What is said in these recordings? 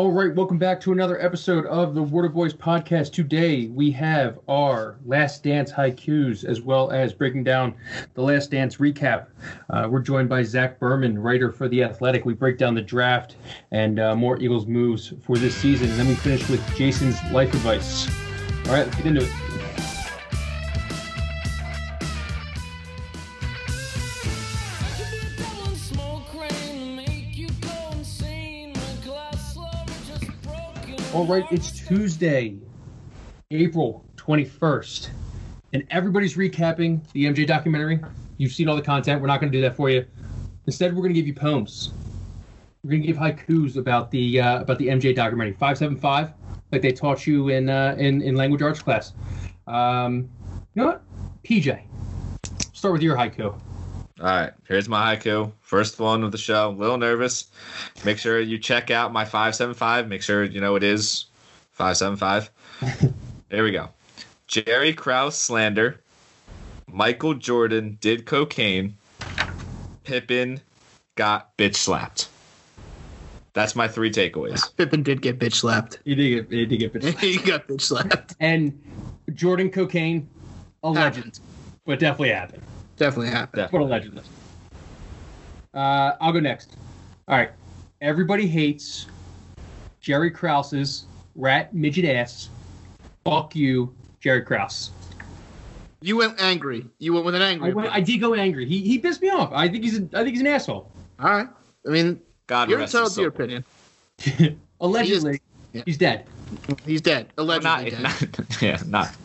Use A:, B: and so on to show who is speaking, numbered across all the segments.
A: All right, welcome back to another episode of the Water Boys podcast. Today we have our Last Dance haikus as well as breaking down the Last Dance recap. Uh, we're joined by Zach Berman, writer for The Athletic. We break down the draft and uh, more Eagles moves for this season. And then we finish with Jason's life advice. All right, let's get into it. All right, it's Tuesday, April 21st, and everybody's recapping the MJ documentary. You've seen all the content. We're not going to do that for you. Instead, we're going to give you poems. We're going to give haikus about the uh, about the MJ documentary, 575, like they taught you in uh, in in language arts class. Um, you know what, PJ, start with your haiku.
B: All right, here's my haiku. First one of the show. A little nervous. Make sure you check out my 575. Make sure you know it is 575. there we go. Jerry Krause slander. Michael Jordan did cocaine. Pippen got bitch slapped. That's my three takeaways.
C: Pippen did get bitch slapped.
A: He did get he did get bitch slapped.
C: he got bitch slapped.
A: and Jordan cocaine, a ah. legend, but definitely happened.
C: Definitely happened.
A: But allegedly. Uh, I'll go next. All right. Everybody hates Jerry Krause's rat midget ass. Fuck you, Jerry Krause.
C: You went angry. You went with an angry.
A: I, went, I did go angry. He he pissed me off. I think he's a, I think he's an asshole.
C: All right. I mean,
B: God
C: you're entitled to your opinion.
A: Allegedly,
C: yeah.
A: he's dead.
C: He's dead. Allegedly
B: Not,
C: dead.
B: not, yeah, not.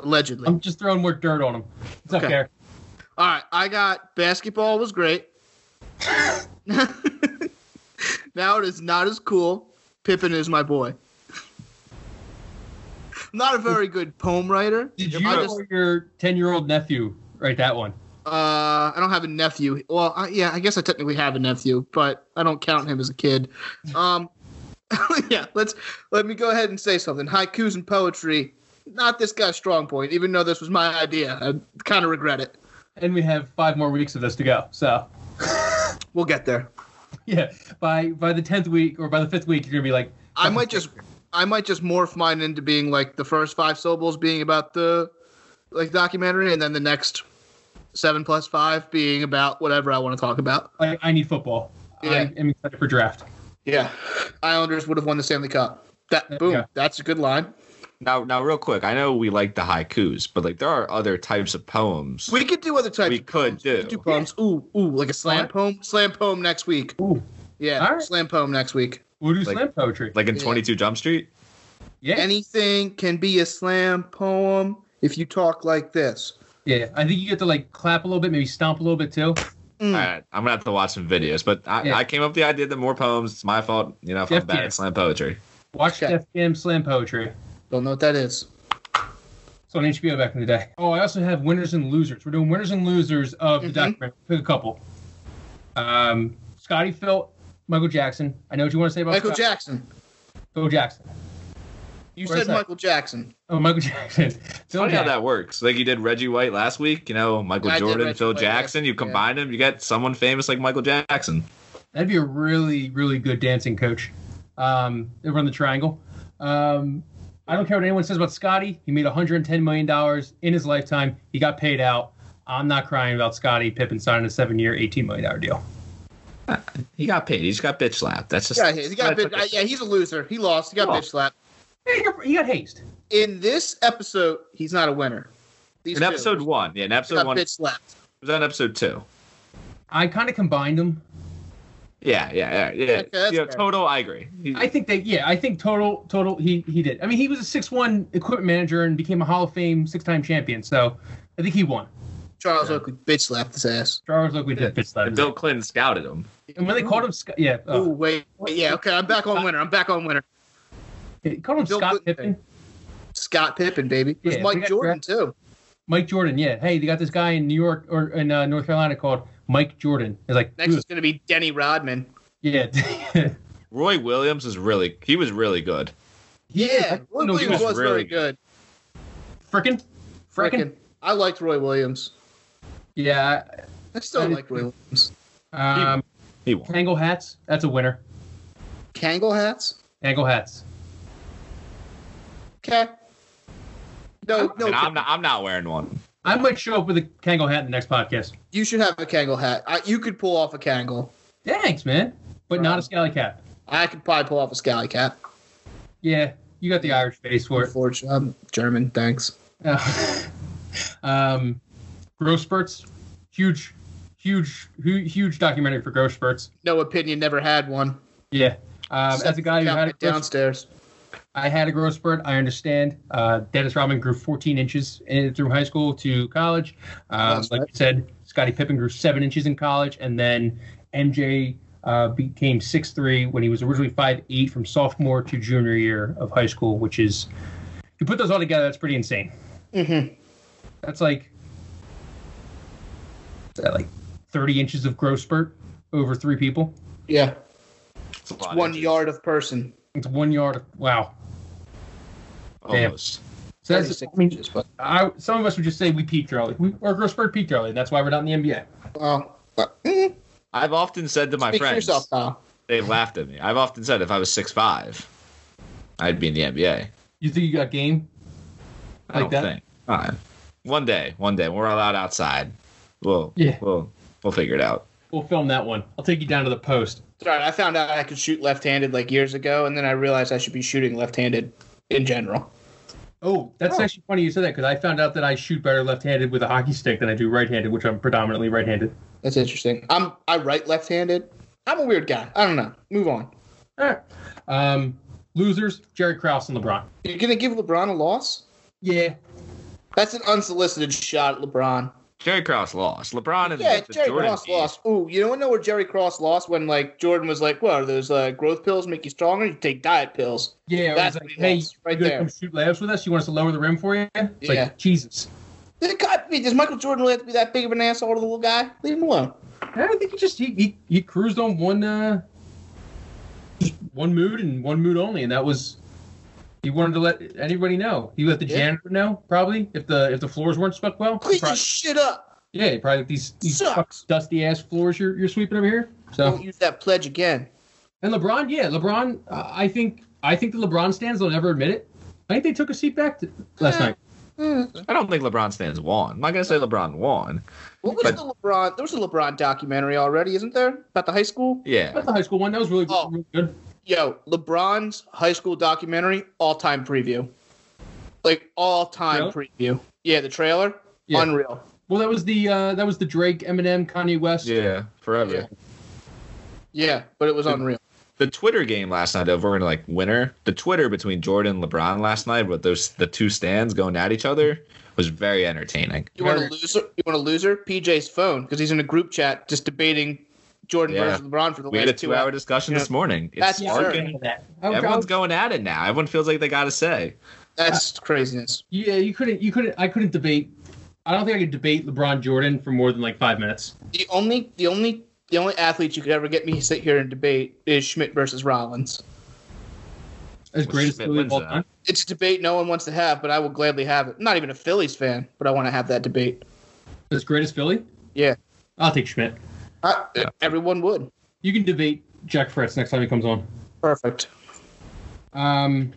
C: Allegedly.
A: I'm just throwing more dirt on him. It's not
C: Okay.
A: fair.
C: All right. I got basketball was great. now it is not as cool. Pippen is my boy. Not a very good poem writer.
A: Did you
C: I
A: or your ten year old nephew write that one?
C: Uh, I don't have a nephew. Well, I, yeah, I guess I technically have a nephew, but I don't count him as a kid. Um, yeah, let's let me go ahead and say something. Haikus and poetry, not this guy's strong point. Even though this was my idea, I kind of regret it.
A: And we have five more weeks of this to go. So
C: We'll get there.
A: yeah, by by the tenth week or by the fifth week, you're gonna be like,
C: I might just, I might just morph mine into being like the first five syllables being about the, like documentary, and then the next seven plus five being about whatever I want to talk about.
A: I, I need football.
C: Yeah.
A: I am excited for draft.
C: Yeah, Islanders would have won the Stanley Cup. That boom,
A: go.
C: that's a good line.
B: Now, now, real quick. I know we like the haikus, but like there are other types of poems.
C: We could do other types.
B: We
C: of
B: could
C: poems.
B: do.
C: We could do poems. Ooh, ooh, like a slam
A: Alright.
C: poem. Slam poem next week.
A: Ooh,
C: Yeah,
A: Alright.
C: slam poem next week.
A: we'll do
B: Like-
A: slam poetry.
B: like in
C: Yeah.
B: 22 Jump Street.
A: yeah,
C: Anything can be a slam poem if you talk like this.
A: yeah. I think you get to like clap a little bit, maybe stomp a little bit too.
C: Mm.
B: All right, I'm gonna have to watch some videos, but I,
A: Yeah.
B: I came up with the idea that more poems. It's my fault, you know, if
A: Jeff
B: I'm bad
A: Gibbs.
B: at slam poetry.
A: Watch
C: Okay.
A: Def Jam slam poetry.
C: Don't know what that is.
A: It's on HBO back in the day. Oh, I also have winners and losers. We're doing winners and losers of the
C: Mhm.
A: documentary. Pick a couple. Um, Scotty Phil, Michael Jackson. I know what you want to say about
C: Michael
A: Scott-
C: Jackson.
A: Phil Jackson.
C: You
A: Where's
C: said
A: that?
C: Michael Jackson.
A: Oh, Michael Jackson.
B: It's
A: Phil
B: funny how that works. Like you did Reggie White last week, you know, Michael
C: I
B: Jordan, Phil
C: White last
B: Jackson. You
C: week, yeah.
B: combine them, you get someone famous like Michael Jackson.
A: That'd be a really, really good dancing coach. Um, they run the triangle. Um, I don't care what anyone says about Scotty. He made 110 million dollars in his lifetime. He got paid out. I'm not crying about Scottie Pippen signing a seven-year, 18 million dollar deal.
B: He got paid. He just got bitch slapped. That's just
C: Yeah, he he got a bit, uh, yeah, he's a loser. He lost. He got
B: Oh.
C: bitch slapped.
A: He got, he got hazed.
C: In this episode, he's not a winner. These
B: in
C: two,
B: episode one. Yeah, in
C: he
B: episode
C: got
B: one. It
C: bitch slapped.
B: was on episode two.
A: I kind of combined them.
B: Yeah, yeah, yeah, yeah.
C: Okay, that's
B: you know, total. I agree. He-
A: I think that yeah, I think total total he he did. I mean, he was a six-one equipment manager and became a Hall of Fame six-time champion. So I think he won.
C: Charles Oakley bitch slapped his ass.
A: Charles Oakley did pitch that.
B: and Bill Clinton scouted him.
A: And when they called him, Sc- yeah,
C: Oh
A: uh,
C: wait, wait, yeah, okay, I'm back on winner. I'm back on winner.
A: they called him
C: Bill
A: Scott
C: Clinton.
A: Pippen.
C: Scott Pippen, baby. There's
A: Yeah,
C: Mike
A: got
C: Jordan too.
A: Mike Jordan, yeah. Hey, they got this guy in New York or in uh, North Carolina called Mike Jordan. It's like,
C: Next
A: ugh,
C: is gonna be Denny Rodman.
A: yeah,
B: Roy Williams is really. He was really good.
C: Yeah, Roy
A: no, he
C: Williams
B: was
C: was,
B: really
C: very good.
A: frickin', frickin',
C: Frickin'. I liked Roy Williams.
A: yeah.
C: I still
A: That is
C: like Roy Williams.
A: Um,
B: He won.
A: Tangle hats, that's a winner.
C: Kangle hats.
A: Kangol hats.
C: Okay. No, no.
B: I'm not. I'm not wearing one.
A: I might show up with a Kangol hat in the next podcast.
C: You should have a Kangol hat. I, you could pull off a Kangol.
A: Thanks, man. But not a scally cap.
C: I could probably pull off a Scally cap.
A: Yeah, you got the Irish face for it.
C: I'm German. Thanks.
A: Uh, um, growth spurts, huge, huge, hu- huge documentary for growth spurts.
C: No opinion. Never had one.
A: Yeah. Um, as a guy who had a
C: it downstairs.
A: I had a growth spurt. I understand. Uh, Dennis Rodman grew 14 inches in, through high school to college. Um, like
C: right.
A: you said, Scottie Pippen grew seven inches in college, and then MJ uh, became 6'3 when he was originally 5'8 from sophomore to junior year of high school, which is, if you put those all together, that's pretty insane.
C: Mm-hmm.
A: That's like, is that like 30 inches of growth spurt over three people.
C: Yeah.
B: It's a lot of
C: One
B: inches.
C: yard of person.
A: It's one yard. Of, wow. Damn.
B: Almost.
A: So that's,
C: 36
A: I mean,
C: inches, but
A: I, some of us would just say we peaked early. We, our growth spurt peaked early, and that's why we're not in the NBA.
C: well, but, mm,
B: I've often said to my
C: speak
B: friends,
C: yourself,
B: they've laughed at me. I've often said if I was six five, I'd be in the NBA.
A: You think you got game?
B: I don't
A: that?
B: think. All right. One day, one day, when we're allowed outside. We'll
A: Yeah.
B: we'll we'll figure it out.
A: We'll film that one. I'll take you down to the post.
C: Sorry, I found out I could shoot left-handed like years ago, and then I realized I should be shooting left-handed in general.
A: Oh, that's
C: Oh.
A: actually funny you said that because I found out that I shoot better left-handed with a hockey stick than I do right-handed, which I'm predominantly right-handed.
C: That's interesting. I'm I write left-handed. I'm a weird guy. I don't know. Move on.
A: All right. Um, losers: Jerry Krause and LeBron.
C: You're gonna give LeBron a loss?
A: Yeah.
C: That's an unsolicited shot at LeBron.
B: Jerry Krause lost. LeBron and
C: Yeah,
B: the
C: Jerry
B: Jordan
C: Krause
B: team.
C: lost. Ooh, you don't know where Jerry Krause lost when like Jordan was like, "What are those uh, growth pills make you stronger? You take diet pills."
A: Yeah. I
C: That's
A: was like,
C: he
A: hey,
C: right
A: you
C: there.
A: come shoot layups with us? You want us to lower the rim for you? It's
C: Yeah.
A: like Jesus.
C: It got me. Does Michael Jordan really have to be that big of an asshole to the little guy? Leave him alone.
A: I don't think he just he he, he cruised on one uh one mood and one mood only, and that was he wanted to let anybody know. He let the
C: Yeah.
A: janitor know probably if the if the floors weren't swept well.
C: Clean
A: prob-
C: this shit up.
A: yeah, probably like these these
C: Sucks.
A: dusty ass floors you're you're sweeping over here. So
C: Don't use that pledge again.
A: and LeBron, yeah, LeBron. Uh, I think I think the LeBron stans will never admit it. I think they took a seat back to, last
C: Eh.
A: night.
C: Mm.
B: I don't think LeBron stans won. I'm not gonna say LeBron won.
C: What was
B: But-
C: the LeBron? There was a LeBron documentary already, isn't there? About the high school.
B: Yeah.
A: about the high school one. That was really,
C: Oh.
A: really good.
C: Yo, LeBron's high school documentary, all time preview. Like all time preview. Yeah, the trailer,
A: Yeah.
C: unreal.
A: Well, that was the uh, that was the Drake, Eminem, Kanye West.
B: Yeah. Forever.
C: Yeah. Yeah, but it was
B: Dude.
C: unreal.
B: The Twitter game last night over in like winter. The Twitter between Jordan and LeBron last night with those the two stans going at each other was very entertaining.
C: You want a
A: Very-
C: loser? You want a loser? PJ's phone because he's in a group chat just debating Jordan
B: Yeah.
C: versus LeBron for the
B: We had a
C: last two
B: two hour discussion
C: Yeah.
B: this morning. It's
C: That's
B: sparking.
A: that. I, I,
B: Everyone's going at it now. Everyone feels like they got to say.
C: That's craziness.
A: Yeah, you couldn't. You couldn't. I couldn't debate. I don't think I could debate LeBron Jordan for more than like five minutes.
C: The only, the only, the only athlete you could ever get me to sit here and debate is Schmidt versus Rollins.
A: As great as Philly of all time.
C: It's a debate no one wants to have, but I will gladly have it. I'm not even a Phillies fan, but I want to have that debate.
A: As great as Philly.
C: Yeah.
A: I'll take Schmidt.
C: I, Everyone would.
A: You can debate Jack Fritz next time he comes on.
C: Perfect.
A: Um,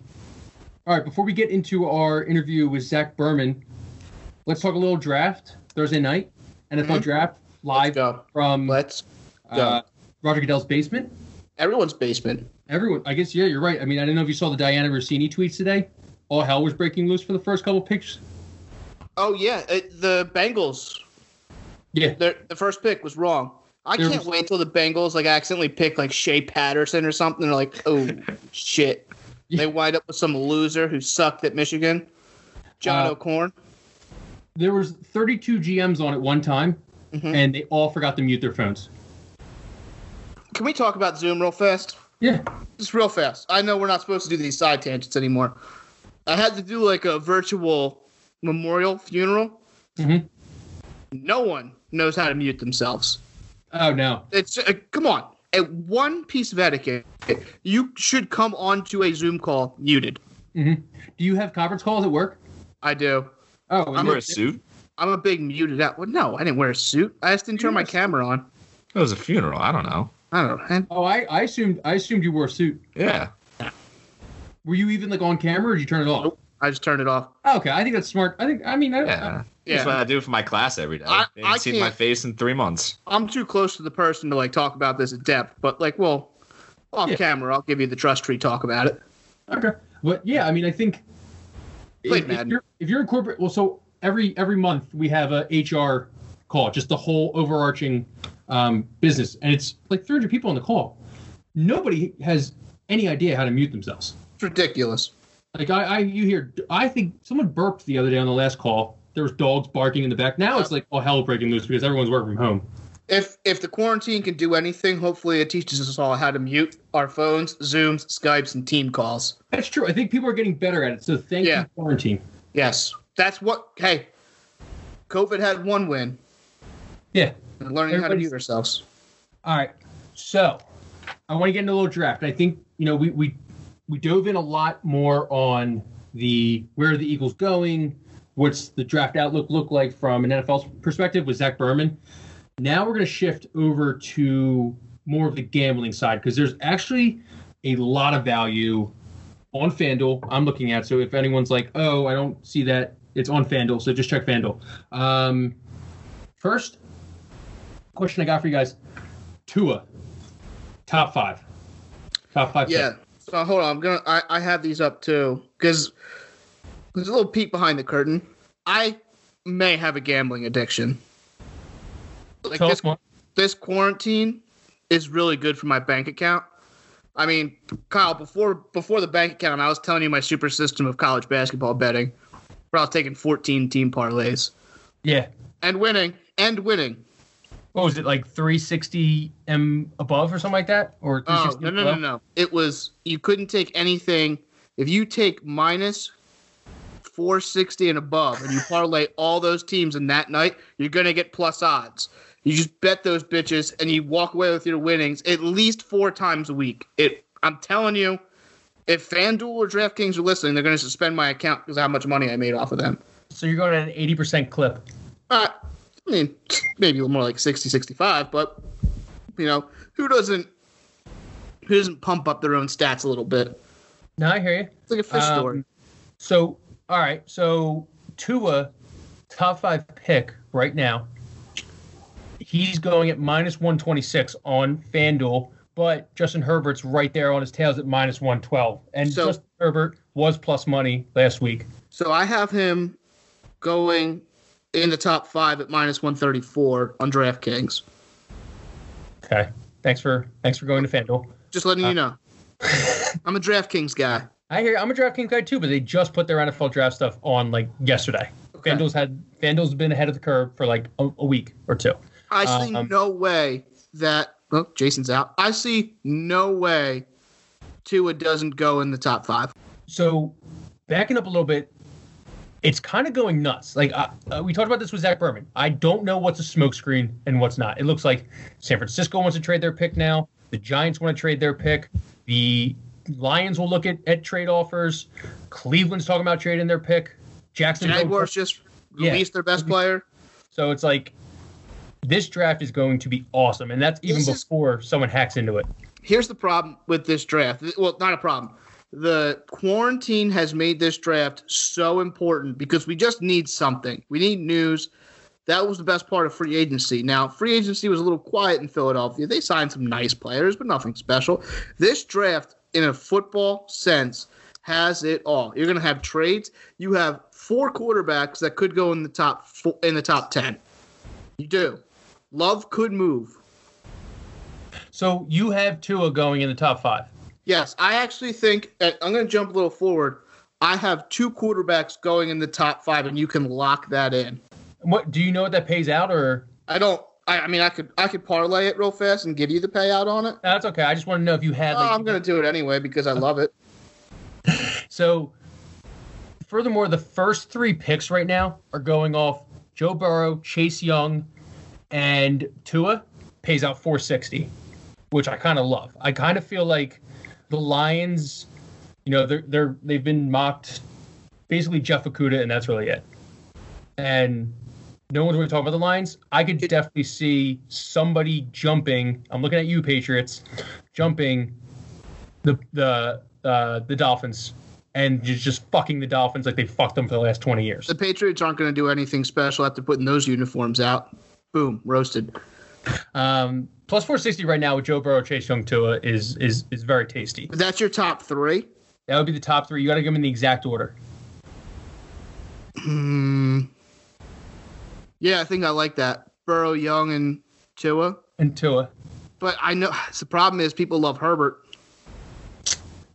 A: all right. Before we get into our interview with Zach Berman, let's talk a little draft Thursday night. NFL
C: Mhm.
A: draft
C: Let's
A: live
C: go.
A: from
C: Let's
A: uh, Roger Goodell's basement.
C: everyone's basement.
A: Everyone, I guess, yeah, you're right. I mean, I don't know if you saw the Dianna Russini tweets today. All hell was breaking loose for the first couple picks.
C: Oh yeah, it, the Bengals.
A: Yeah,
C: Their, the first pick was wrong. I can't wait till the Bengals like accidentally pick like Shea Patterson or something. They're like, oh shit. They wind up with some loser who sucked at Michigan. John
A: Uh,
C: O'Corn.
A: there was 32 GMs on at one time,
C: Mhm.
A: and they all forgot to mute their phones.
C: Can we talk about Zoom real fast?
A: Yeah,
C: Just real fast. I know we're not supposed to do these side tangents anymore. I had to do like a virtual memorial funeral.
A: Mhm.
C: No one knows how to mute themselves.
A: Oh no.
C: It's uh, come on. At one piece of etiquette, you should come onto a Zoom call muted.
A: hmm Do you have conference calls at work?
C: I do.
A: Oh,
C: I'm
A: and
B: wear a suit?
C: I'm a big muted out. Well, no, I didn't wear a suit. I just didn't turn my camera on.
B: It was a funeral. I don't know.
C: I don't know.
A: Oh, I, I assumed I assumed you wore a suit.
B: Yeah.
A: Were you even like on camera, or did you turn it off?
C: Nope. I just turned it off.
A: Okay, I think that's smart. I think. I mean, I,
B: Yeah.
C: Yeah.
B: That's what I do for my class every day.
C: I-
B: they haven't
C: I
B: seen my
C: can't-
B: face in three months.
C: I'm too close to the person to like talk about this in depth, but like, well, off
A: Yeah.
C: camera, I'll give you the trust tree talk about it.
A: Okay, but yeah, I mean, I think
C: Played
A: if, if you're if you're in corporate, well, so every every month we have a HR call, just the whole overarching um, business, and it's like 300 people on the call. Nobody has any idea how to mute themselves.
C: It's ridiculous.
A: Like I, I you hear, I think someone burped the other day on the last call. There was dogs barking in the back. Now it's like all hell breaking loose because everyone's working from home.
C: If if the quarantine can do anything, hopefully it teaches us all how to mute our phones, Zooms, Skypes, and team calls.
A: That's true. I think people are getting better at it. So thank
C: Yeah.
A: you, quarantine.
C: Yes, that's what. Hey, COVID had one win.
A: Yeah.
C: And learning how to mute ourselves.
A: All right. So I want to get into a little draft. I think, you know, we we we dove in a lot more on the where are the Eagles going, what's the draft outlook look like from an NFL perspective with Zach Berman. Now we're going to shift over to more of the gambling side because there's actually a lot of value on FanDuel. I'm looking at so if anyone's like, oh, I don't see that, it's on FanDuel. So just check FanDuel. Um, first question I got for you guys: Tua, top five, top five.
C: Yeah. So hold on, I'm gonna. I, I have these up too because there's a little peek behind the curtain. I may have a gambling addiction. Like
A: Tell
C: this,
A: us more.
C: this quarantine is really good for my bank account. I mean, Kyle, before before the bank account, I was telling you my super system of college basketball betting, where I was taking 14 team parlays
A: Yeah.
C: and winning and winning.
A: What was it like 360 m above or something like that, or
C: Oh
A: 360
C: no no no no! It was you couldn't take anything if you take minus 460 and above, and you parlay all those teams in that night, you're gonna get plus odds. You just bet those bitches, and you walk away with your winnings at least four times a week. It. I'm telling you, if FanDuel or DraftKings are listening, they're gonna suspend my account because how much money I made off of them.
A: So you're going at an 80 percent clip.
C: Uh, I mean, maybe a little more like 60, 65, but you know, who doesn't who doesn't pump up their own stats a little bit?
A: No, I hear you.
C: It's like a fish
A: Um,
C: story.
A: So, all right. So Tua, top five pick right now. He's going at minus 126 on FanDuel, but Justin Herbert's right there on his tails at minus 112. And
C: So-
A: Justin Herbert was plus money last week.
C: So I have him going in the top five at minus 134 on DraftKings.
A: Okay. Thanks for thanks for going to FanDuel.
C: Just letting you know. I'm a DraftKings guy.
A: I hear I'm a DraftKings guy too, but they just put their NFL draft stuff on like yesterday.
C: Okay.
A: FanDuel's had FanDuel's been ahead of the curve for like a, a week or two.
C: I see
A: Um,
C: no way that. Well, Jason's out. I see no way Tua doesn't go in the top five.
A: So, backing up a little bit, it's kind of going nuts. Like uh, uh, we talked about this with Zach Berman. I don't know what's a smokescreen and what's not. It looks like San Francisco wants to trade their pick now. The Giants want to trade their pick. The Lions will look at, at trade offers. Cleveland's talking about trading their pick. Jacksonville.
C: Jaguars just
A: Yeah.
C: released their best player.
A: So it's like this draft is going to be awesome, and that's even
C: This is-
A: before someone hacks into it.
C: Here's the problem with this draft. Well, not a problem. The quarantine has made this draft so important because we just need something. We need news. That was the best part of free agency. Now, free agency was a little quiet in Philadelphia. They signed some nice players, but nothing special. This draft, in a football sense, has it all. You're going to have trades. You have four quarterbacks that could go in the top four, in the top ten. You do. Love could move.
A: So you have Tua going in the top five.
C: Yes, I actually think uh, I'm going to jump a little forward. I have two quarterbacks going in the top five, and you can lock that in.
A: What do you know what that pays out, or
C: I don't. I, I mean, I could I could parlay it real fast and give you the payout on it.
A: No, that's okay. I just want to know if you had.
C: Oh, I'm going to do it anyway because I love it.
A: So, furthermore, the first three picks right now are going off Joe Burrow, Chase Young, and Tua pays out 460, which I kind of love. I kind of feel like the Lions, you know, they're they're they've been mocked, basically Jeff Okudah, and that's really it. And no one's really talking about the Lions. I could definitely see somebody jumping. I'm looking at you, Patriots, jumping the the uh, the Dolphins and just, just fucking the Dolphins like they fucked them for the last 20 years.
C: The Patriots aren't going to do anything special after putting those uniforms out. Boom, roasted.
A: Um, plus 460 right now with Joe Burrow, Chase Young, Tua is is is very tasty.
C: That's your top three.
A: That would be the top three. You got to give them in the exact order.
C: Hmm. Yeah, I think I like that. Burrow, Young, and Tua.
A: And Tua.
C: But I know the problem is people love Herbert,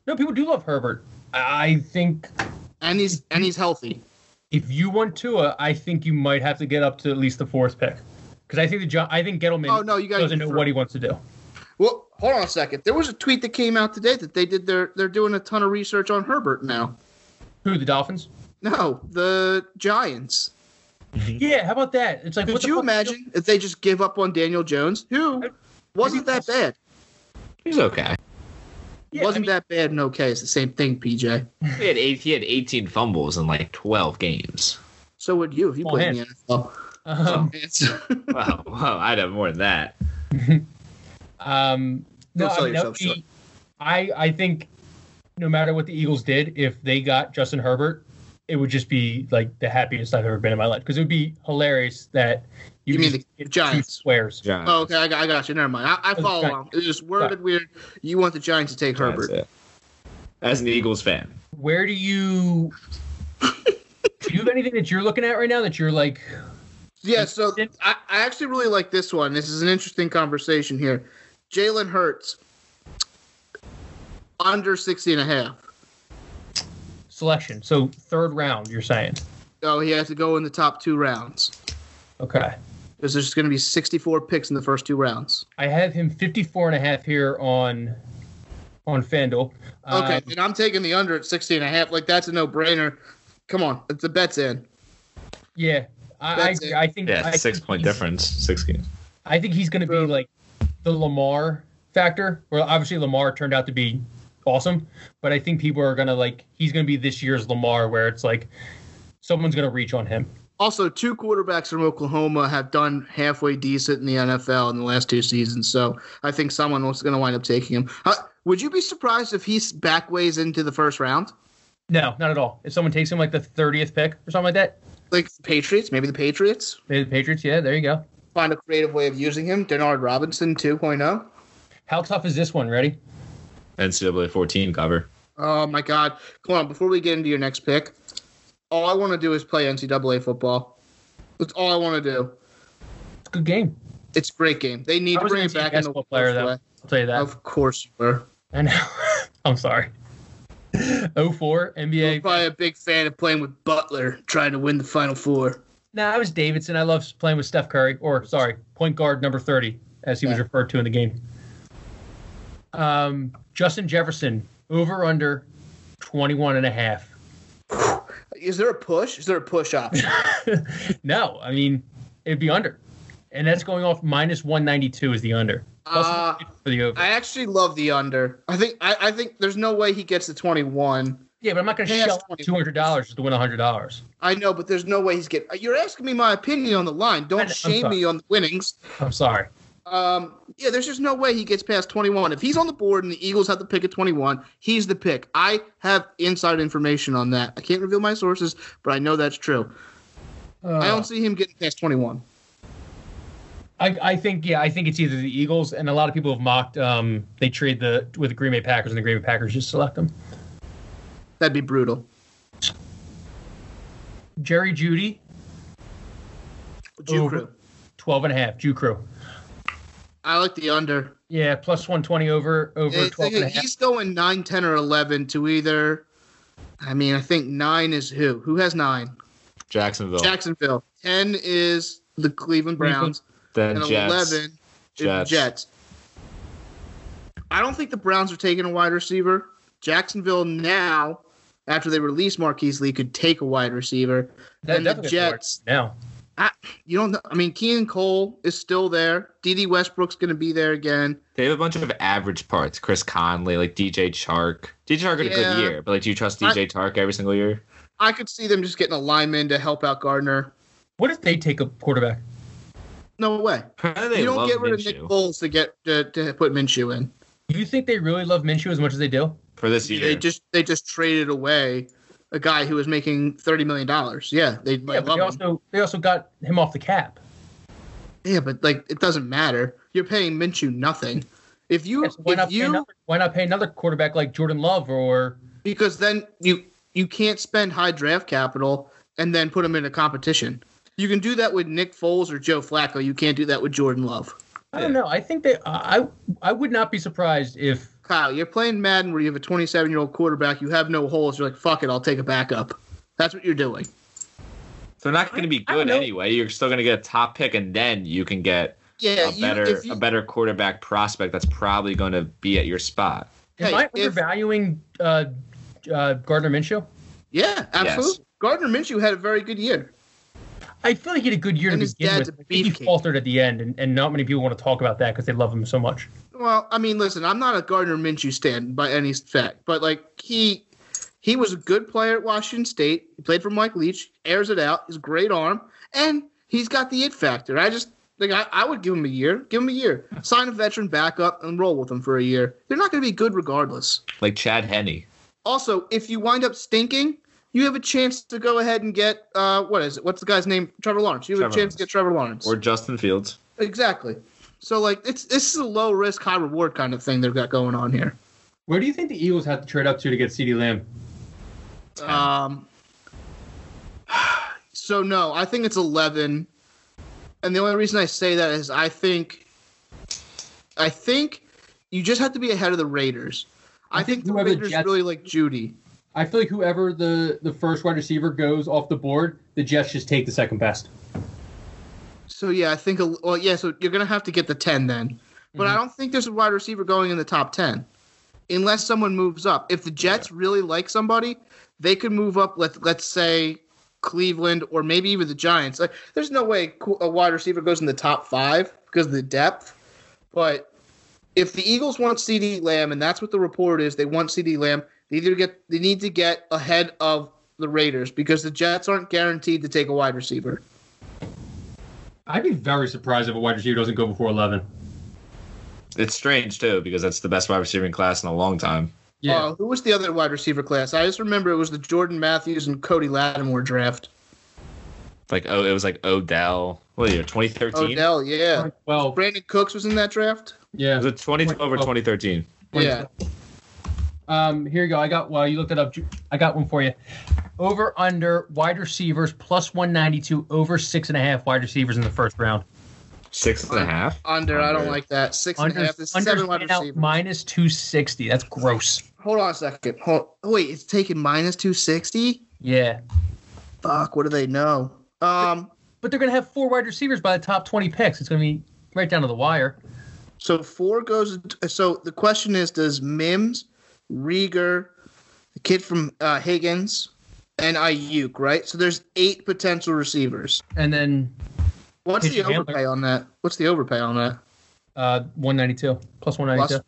A: No, people do love Herbert. I think
C: and he's and he's healthy.
A: if you want Tua, I think you might have to get up to at least the fourth pick. Because I think the Jo- I think Gettleman
C: Oh, no, you gotta
A: doesn't know
C: three.
A: what he wants to do.
C: Well, hold on a second. There was a tweet that came out today that they did their they're doing a ton of research on Herbert now.
A: Who the Dolphins?
C: No, the Giants. Mm-hmm.
A: Yeah, how about that? It's like what
C: Could
A: the
C: you imagine if they just give up on Daniel Jones, who wasn't that bad?
B: He's okay.
A: Yeah,
C: wasn't
A: mean-
C: that bad and okay. It's the same thing, PJ.
B: He had eight, he had 18 fumbles in like 12 games.
C: So would you if you
A: Full
C: played in the NFL.
A: Um,
B: Wow, wow, I'd have more than that.
A: Um, no,
C: sell
A: I, mean, that would
C: short.
A: I I think no matter what the Eagles did, if they got Justin Herbert, it would just be like the happiest I've ever been in my life because it would be hilarious that you,
C: You mean the
A: get
C: Giants?
A: two squares.
B: Giants.
C: oh, okay, I got, I got you. Never mind. I, I follow
A: Giants.
C: along. It was worded weird. You want the Giants to take
B: That's
C: Herbert.
B: it. As an Eagles fan,
A: Where do you do you have anything that you're looking at right now that you're like?
C: Yeah, so I, I actually really like this one. This is an interesting conversation here. Jalen Hurts under 60 and a half.
A: Selection. So third round, you're saying?
C: Oh, he has to go in the top two rounds.
A: Okay.
C: Because there's going to be 64 picks in the first two rounds.
A: I have him 54 and a half here on on FanDuel.
C: Okay,
A: Um,
C: and I'm taking the under at 60 and a half. Like, that's a no brainer. Come on, the bet's in.
A: yeah. I, I,
C: That's
A: agree. I think
B: yeah,
A: I
B: six
A: think
B: point difference, six games.
A: I think he's going to be like the Lamar factor. Where obviously Lamar turned out to be awesome, but I think people are going to like he's going to be this year's Lamar, where it's like someone's going to reach on him.
C: Also, two quarterbacks from Oklahoma have done halfway decent in the NFL in the last two seasons. So I think someone was going to wind up taking him. Uh, would you be surprised if he's backways into the first round?
A: No, not at all. If someone takes him like the 30th pick or something like that,
C: Like the Patriots, maybe the Patriots
A: maybe the Patriots. Yeah, there you go.
C: find a creative way of using him. Denard Robinson oh. 2.0.
A: How tough is this one? Ready?
B: NCAA 14 cover.
C: Oh my God! Come on, before we get into your next pick, all I want to do is play NCAA football. That's all I want to do.
A: It's a good game.
C: It's a great game. They need to bring it back
A: NCAA
C: in the
A: player, though.
C: way.
A: I'll tell you that.
C: Of course you were.
A: I know. I'm sorry. 04
C: You're
A: NBA.
C: probably a big fan of playing with Butler, trying to win the Final Four.
A: Nah, I was Davidson. I love playing with Steph Curry, or sorry, point guard number 30, as he was referred to in the game. Um, Justin Jefferson, over under 21 and a half.
C: Is there a push? Is there a push option?
A: no, I mean, it'd be under. And that's going off minus 192 is the under. Plus
C: Uh,
A: the over.
C: I actually love the under. I think I, I think there's no way he gets to 21.
A: yeah, but I'm not going to
C: he
A: shell $200 just to win $100.
C: I know, but there's no way he's getting. You're asking me my opinion on the line. Don't
A: I'm
C: shame me on the winnings.
A: I'm sorry.
C: Um, yeah, there's just no way he gets past 21. If he's on the board and the Eagles have the pick at 21, he's the pick. I have inside information on that. I can't reveal my sources, but I know that's true. I
A: Uh,
C: don't see him getting past 21.
A: I, I think yeah, I think it's either the Eagles and a lot of people have mocked. Um, they trade the with the Green Bay Packers and the Green Bay Packers just select them.
C: That'd be brutal.
A: Jerry Jeudy,
C: Jew
A: Over.
C: crew.
A: 12 and a half. Jew Crew.
C: I like the under.
A: Yeah, plus 120 over over
C: It's-
A: 12 and a half.
C: he's going 9, 10, or 11 to either. I mean, I think 9 is who? Who has 9?
B: Jacksonville.
C: Jacksonville. 10 is the Cleveland Browns.
B: Then
C: and
B: Jets.
C: 11
B: Jets.
C: Jets. I don't think the Browns are taking a wide receiver. Jacksonville now, after they release Marquise Lee, could take a wide receiver.
A: That
C: and the Jets,
A: now.
C: you don't. I mean, Keelan Cole is still there. Dede Westbrook's going to be there again.
B: They have a bunch of average parts. Chris Conley, like DJ Chark. DJ Chark had a good year, but like, do you trust DJ Chark every single year?
C: I could see them just getting a lineman to help out Gardner.
A: What if they take a quarterback?
C: No way. You don't get rid
B: Minshew.
C: of Nick Foles to get to, to put Minshew in.
A: You think they really love Minshew as much as they do?
B: for this year.
C: They just they just traded away a guy who was making thirty million dollars. Yeah, they
A: Yeah,
C: might
A: but
C: love
A: they
C: him.
A: also they also got him off the cap.
C: Yeah, but like it doesn't matter. You're paying Minshew nothing. If you
A: Yeah, so why
C: if
A: not pay
C: you
A: another, why not pay another quarterback like Jordan Love or
C: because then you you can't spend high draft capital and then put him in a competition. You can do that with Nick Foles or Joe Flacco. You can't do that with Jordan Love.
A: I don't know. I think that I I would not be surprised if
C: Kyle, you're playing Madden where you have a 27 year old quarterback. You have no holes. You're like, fuck it, I'll take a backup. That's what you're doing.
B: They're not going to be good anyway. You're still going to get a top pick, and then you can get
C: Yeah,
B: a better
C: if you-
B: a better quarterback prospect that's probably going to be at your spot.
A: am
C: Hey,
A: I
C: if-
A: uh, uh, Gardner Minshew?
C: yeah, absolutely. Gardner Minshew had a very good year.
A: I feel like he had a good year
C: And
A: to
C: his
A: begin
C: dad's
A: with.
C: a
A: I think he faltered at the end, and, and not many people want to talk about that because they love him so much.
C: Well, I mean, listen, I'm not a Gardner Minshew stan by any fact, but like he he was a good player at Washington State. He played for Mike Leach, airs it out. his great arm, and he's got the it factor. I just like I, I would give him a year. Give him a year. Sign a veteran backup and roll with him for a year. They're not going to be good regardless.
B: Like Chad Henne.
C: Also, if you wind up stinking, you have a chance to go ahead and get uh what is it? What's the guy's name? Trevor Lawrence. You have
B: Trevor
C: a chance to get Trevor Lawrence.
B: or Justin Fields.
C: exactly. So like it's this is a low risk, high reward kind of thing they've got going on here.
A: Where do you think the Eagles have to trade up to to get CeeDee Lamb?
C: Um. So no, I think it's eleven, and the only reason I say that is I think, I think you just have to be ahead of the Raiders. I,
A: I think
C: think, the
A: whoever
C: Raiders
A: Jets-
C: really like Jeudy.
A: I feel like whoever the, the first wide receiver goes off the board, the Jets just take the second best.
C: So yeah, I think. a- Well, yeah. So you're gonna have to get the ten then, but I mm-hmm. don't think there's a wide receiver going in the top ten, unless someone moves up. If the Jets really like somebody, they could move up. Let Let's say Cleveland or maybe even the Giants. Like, there's no way a wide receiver goes in the top five because of the depth. But if the Eagles want CeeDee Lamb, and that's what the report is, they want CeeDee Lamb. They either get they need to get ahead of the Raiders because the Jets aren't guaranteed to take a wide receiver.
A: I'd be very surprised if a wide receiver doesn't go before 11.
B: It's strange too because that's the best wide receiving class in a long time.
A: Yeah.
C: Uh, who was the other wide receiver class? I just remember it was the Jordan Matthews and Cody Latimer draft.
B: Like oh, it was like Odell. What year? 2013.
C: Odell, yeah.
A: well,
C: Brandin Cooks was in that draft.
A: yeah.
B: Was it 2012 or 2013?
C: Yeah.
A: Um, here you go. I got well. You looked it up. I got one for you. Over under wide receivers plus one ninety two. Over six and a half wide receivers in the first round.
B: Six and a half.
C: Under, I don't like that. Six and a half. There's
A: under
C: seven wide receivers.
A: minus two sixty. That's gross.
C: Hold on a second. Hold. Oh, wait, it's taking minus two sixty.
A: Yeah,
C: Fuck. What do they know? Um.
A: but they're gonna have four wide receivers by the top twenty picks. It's gonna be right down to the wire.
C: So four goes. So the question is, does Mims, Reagor, the kid from uh, Higgins, and Aiyuk, right? So there's eight potential receivers.
A: And then
C: What's the
A: Pitch Handler.
C: overpay on that? What's the overpay on that?
A: uh, one ninety two plus one ninety two.
C: Plus-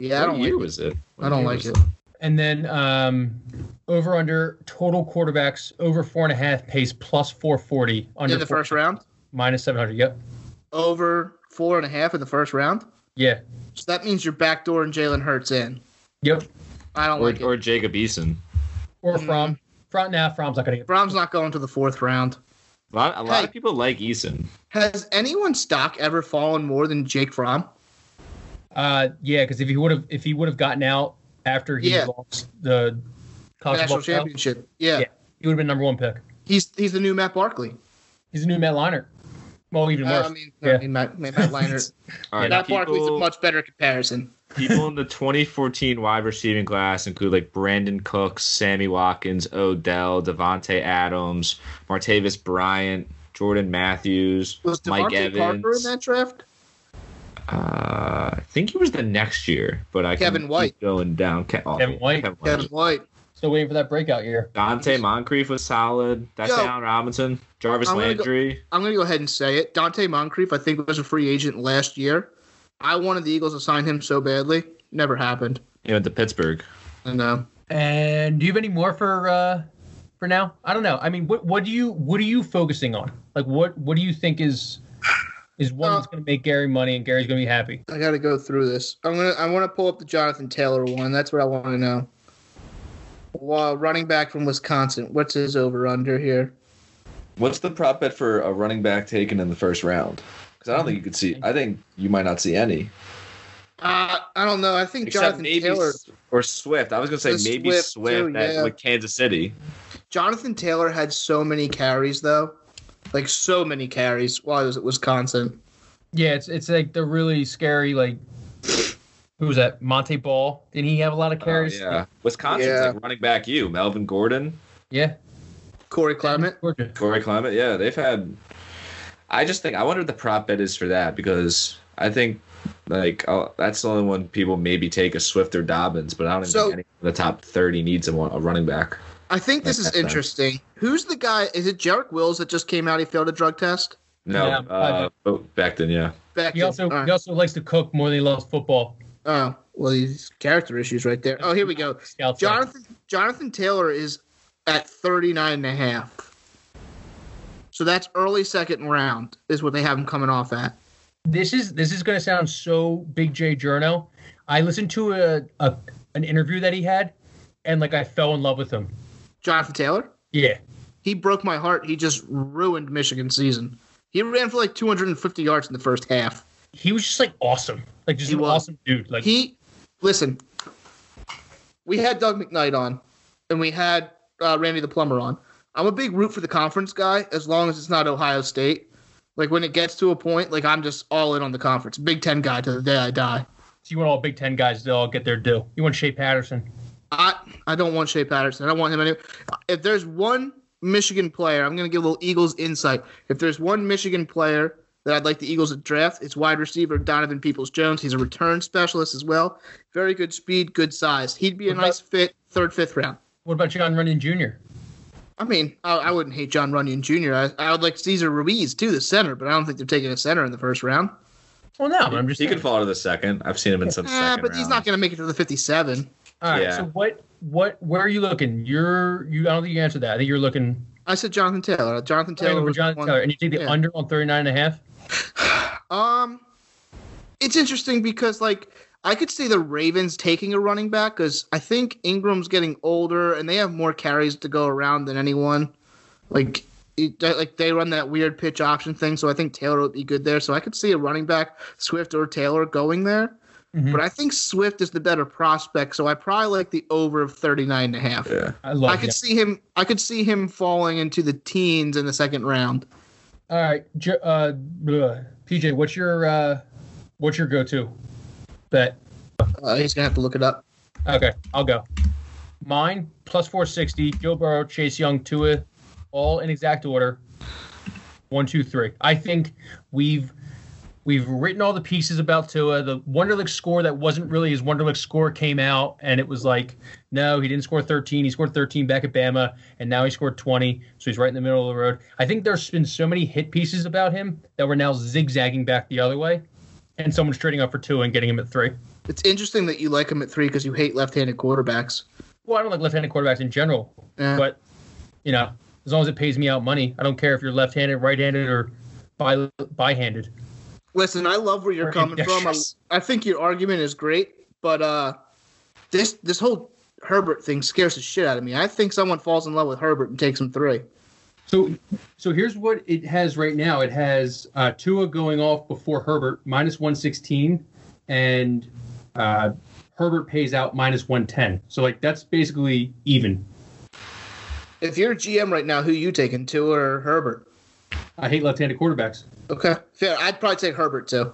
C: Yeah, I don't
B: year
C: like.
B: was it? What
C: I don't like
B: was
C: it.
A: And then um, over under total quarterbacks over four and a half pays plus four forty under
C: In the
A: four-
C: first round,
A: minus seven hundred. Yep.
C: over four and a half in the first round.
A: Yeah.
C: So that means you're backdoor and Jalen Hurts in.
A: Yep.
C: I don't
B: Or,
C: like it.
B: or Jacob Eason.
A: Or
C: Mm.
A: from from now From's not gonna get.
C: Brom's not going to the fourth round.
B: A lot, a lot
C: Hey.
B: of people like Eason.
C: Has anyone's stock ever fallen more than Jake Fromm?
A: Uh, yeah, because if he would have if he would have gotten out after he
C: Yeah.
A: lost the college
C: National
A: football playoff,
C: championship. Yeah.
A: Yeah. he would have been number one pick.
C: He's he's the new Matt Barkley.
A: He's the new Matt Leinart. Well, even
C: Uh,
A: worse.
C: I mean,
A: Yeah.
C: I mean Matt, Matt Leinart.
B: All right,
C: Matt Barkley's a much better comparison.
B: People in the 2014 wide receiving class include like Brandin Cooks, Sammy Watkins, Odell, Davante Adams, Martavis Bryant, Jordan Matthews,
C: Was
B: Mike
C: Devontae
B: Evans.
C: Parker in that draft?
B: Uh, I think he was the next year, but I
C: Kevin
B: can
C: White.
B: keep going down. Ke- oh,
A: Kevin White.
C: Kevin White.
A: Still waiting for that breakout year.
B: Donte Moncrief was solid. That's
C: Yo.
B: Allen Robinson, Jarvis
C: I'm gonna go-
B: Landry.
C: I'm going to go ahead and say it. Donte Moncrief, I think, was a free agent last year. I wanted the Eagles to sign him so badly. Never happened.
B: He went to Pittsburgh.
C: I know.
A: And do you have any more for uh for now? I don't know. I mean, what what do you what are you focusing on? Like, what what do you think is is one
C: Uh,
A: that's going to make Gary money, and Gary's going to be happy.
C: I got to go through this. I'm gonna. I want to pull up the Jonathan Taylor one. That's what I want to know. Well, running back from Wisconsin. What's his over under here?
B: What's the prop bet for a running back taken in the first round? Because I don't think you could see. I think you might not see any.
C: Uh, I don't know. I think
B: Except
C: Jonathan
B: maybe
C: Taylor.
B: S- or Swift. I was gonna say
C: The
B: maybe
C: Swift,
B: Swift,
C: too,
B: at-
C: yeah.
B: with Kansas City.
C: Jonathan Taylor had so many carries though, like so many carries while he was at Wisconsin.
A: Yeah, it's it's like the really scary like. Who was that? Montee Ball. Didn't he have a lot of
B: Oh,
A: carries?
B: yeah, Wisconsin's
C: Yeah.
B: like running back. You Melvin Gordon,
A: Yeah.
C: Corey Clement.
A: Georgia.
B: Corey Clement. Yeah, they've had. I just think I wonder what the prop bet is for that because I think like oh, that's the only one people maybe take a Swift or Dobbins, but I don't even
C: So-
B: think any of the top thirty needs a, a running back.
C: I think this is
B: That's fine.
C: interesting. Who's the guy? Is it Jarek Wills that just came out? He failed a drug test.
B: No,
A: Yeah,
B: uh, oh, Becton, yeah.
C: Back
A: He also
C: all right.
A: he also likes to cook more than he loves football.
C: Oh, well, these character issues right there. Oh, here we go. Jonathan Jonathan Taylor is at 39 and a half. So that's early second round is what they have him coming off at.
A: this is this is going to sound so big J Journo. I listened to a, a an interview that he had, and like I fell in love with him.
C: Jonathan Taylor,
A: Yeah,
C: he broke my heart. He just ruined Michigan season. He ran for like 250 yards in the first half.
A: he was just like awesome, like just
C: He
A: an
C: was.
A: awesome dude. Like
C: He listen. We had Doug McKnight on, and we had uh, Randy the Plumber on. I'm a big root for the conference guy as long as it's not Ohio State. Like when it gets to a point, like I'm just all in on the conference. Big Ten guy to the day I die.
A: so you want all Big Ten guys to all get their due. You want Shea Patterson.
C: I I don't want Shea Patterson. I don't want him anyway. If there's one Michigan player, I'm going to give a little Eagles insight. If there's one Michigan player that I'd like the Eagles to draft, it's wide receiver Donovan Peoples Jones. He's a return specialist as well. Very good speed, good size. He'd be a
A: What
C: nice fit third, fifth round.
A: What about Jon Runyan Jr.?
C: I mean, I, I wouldn't hate Jon Runyan Jr. I, I would like Cesar Ruiz too, the center, but I don't think they're taking a center in the first round.
A: Well, no, I'm just
B: he
A: saying.
B: could fall to the second. I've seen him in some second
C: but he's not going to make it to the 57.
A: All right.
B: Yeah.
A: So what what where are you looking? You're you. I don't think you answered that. I think you're looking
C: I said Jonathan Taylor. Jonathan Taylor
A: Taylor,
C: was
A: John
C: one-
A: Taylor, and you take the
C: yeah.
A: under on 39 and a half.
C: Um, it's interesting because like I could see the Ravens taking a running back because I think Ingram's getting older and they have more carries to go around than anyone. Like, it, like they run that weird pitch option thing, so I think Taylor would be good there. So I could see a running back, Swift or Taylor, going there.
A: Mhm.
C: But I think Swift is the better prospect, so I probably like the over of 39 and a half.
B: Yeah.
A: I love
C: I
A: it.
C: could see him. I could see him falling into the teens in the second round.
A: All right, uh. PJ, what's your uh, what's your go-to bet?
C: Uh, he's gonna have to look it up.
A: Okay, I'll go. Mine plus 460. Joe Burrow, Chase Young, Tua, all in exact order. One, two, three. I think we've we've written all the pieces about Tua. The Wonderlic score that wasn't really his Wonderlic score came out, and it was like, no, he didn't score 13. He scored 13 back at Bama, and now he scored 20. So he's right in the middle of the road. I think there's been so many hit pieces about him that we're now zigzagging back the other way, and someone's trading up for two and getting him at three.
C: It's interesting that you like him at three because you hate left-handed quarterbacks.
A: Well, I don't like left-handed quarterbacks in general,
C: Yeah.
A: but you know, as long as it pays me out money, I don't care if you're left-handed, right-handed, or by by-handed.
C: Listen, I love where you're
A: Or
C: coming from. I. I think your argument is great, but uh, this this whole Herbert thing scares the shit out of me. I think someone falls in love with Herbert and takes him three.
A: So, so here's what it has right now. It has uh, Tua going off before Herbert minus 116, and uh, Herbert pays out minus 110. So like that's basically even.
C: If you're a GM right now, who you taking, Tua or Herbert?
A: I hate left-handed quarterbacks.
C: Okay, fair. I'd probably take Herbert too.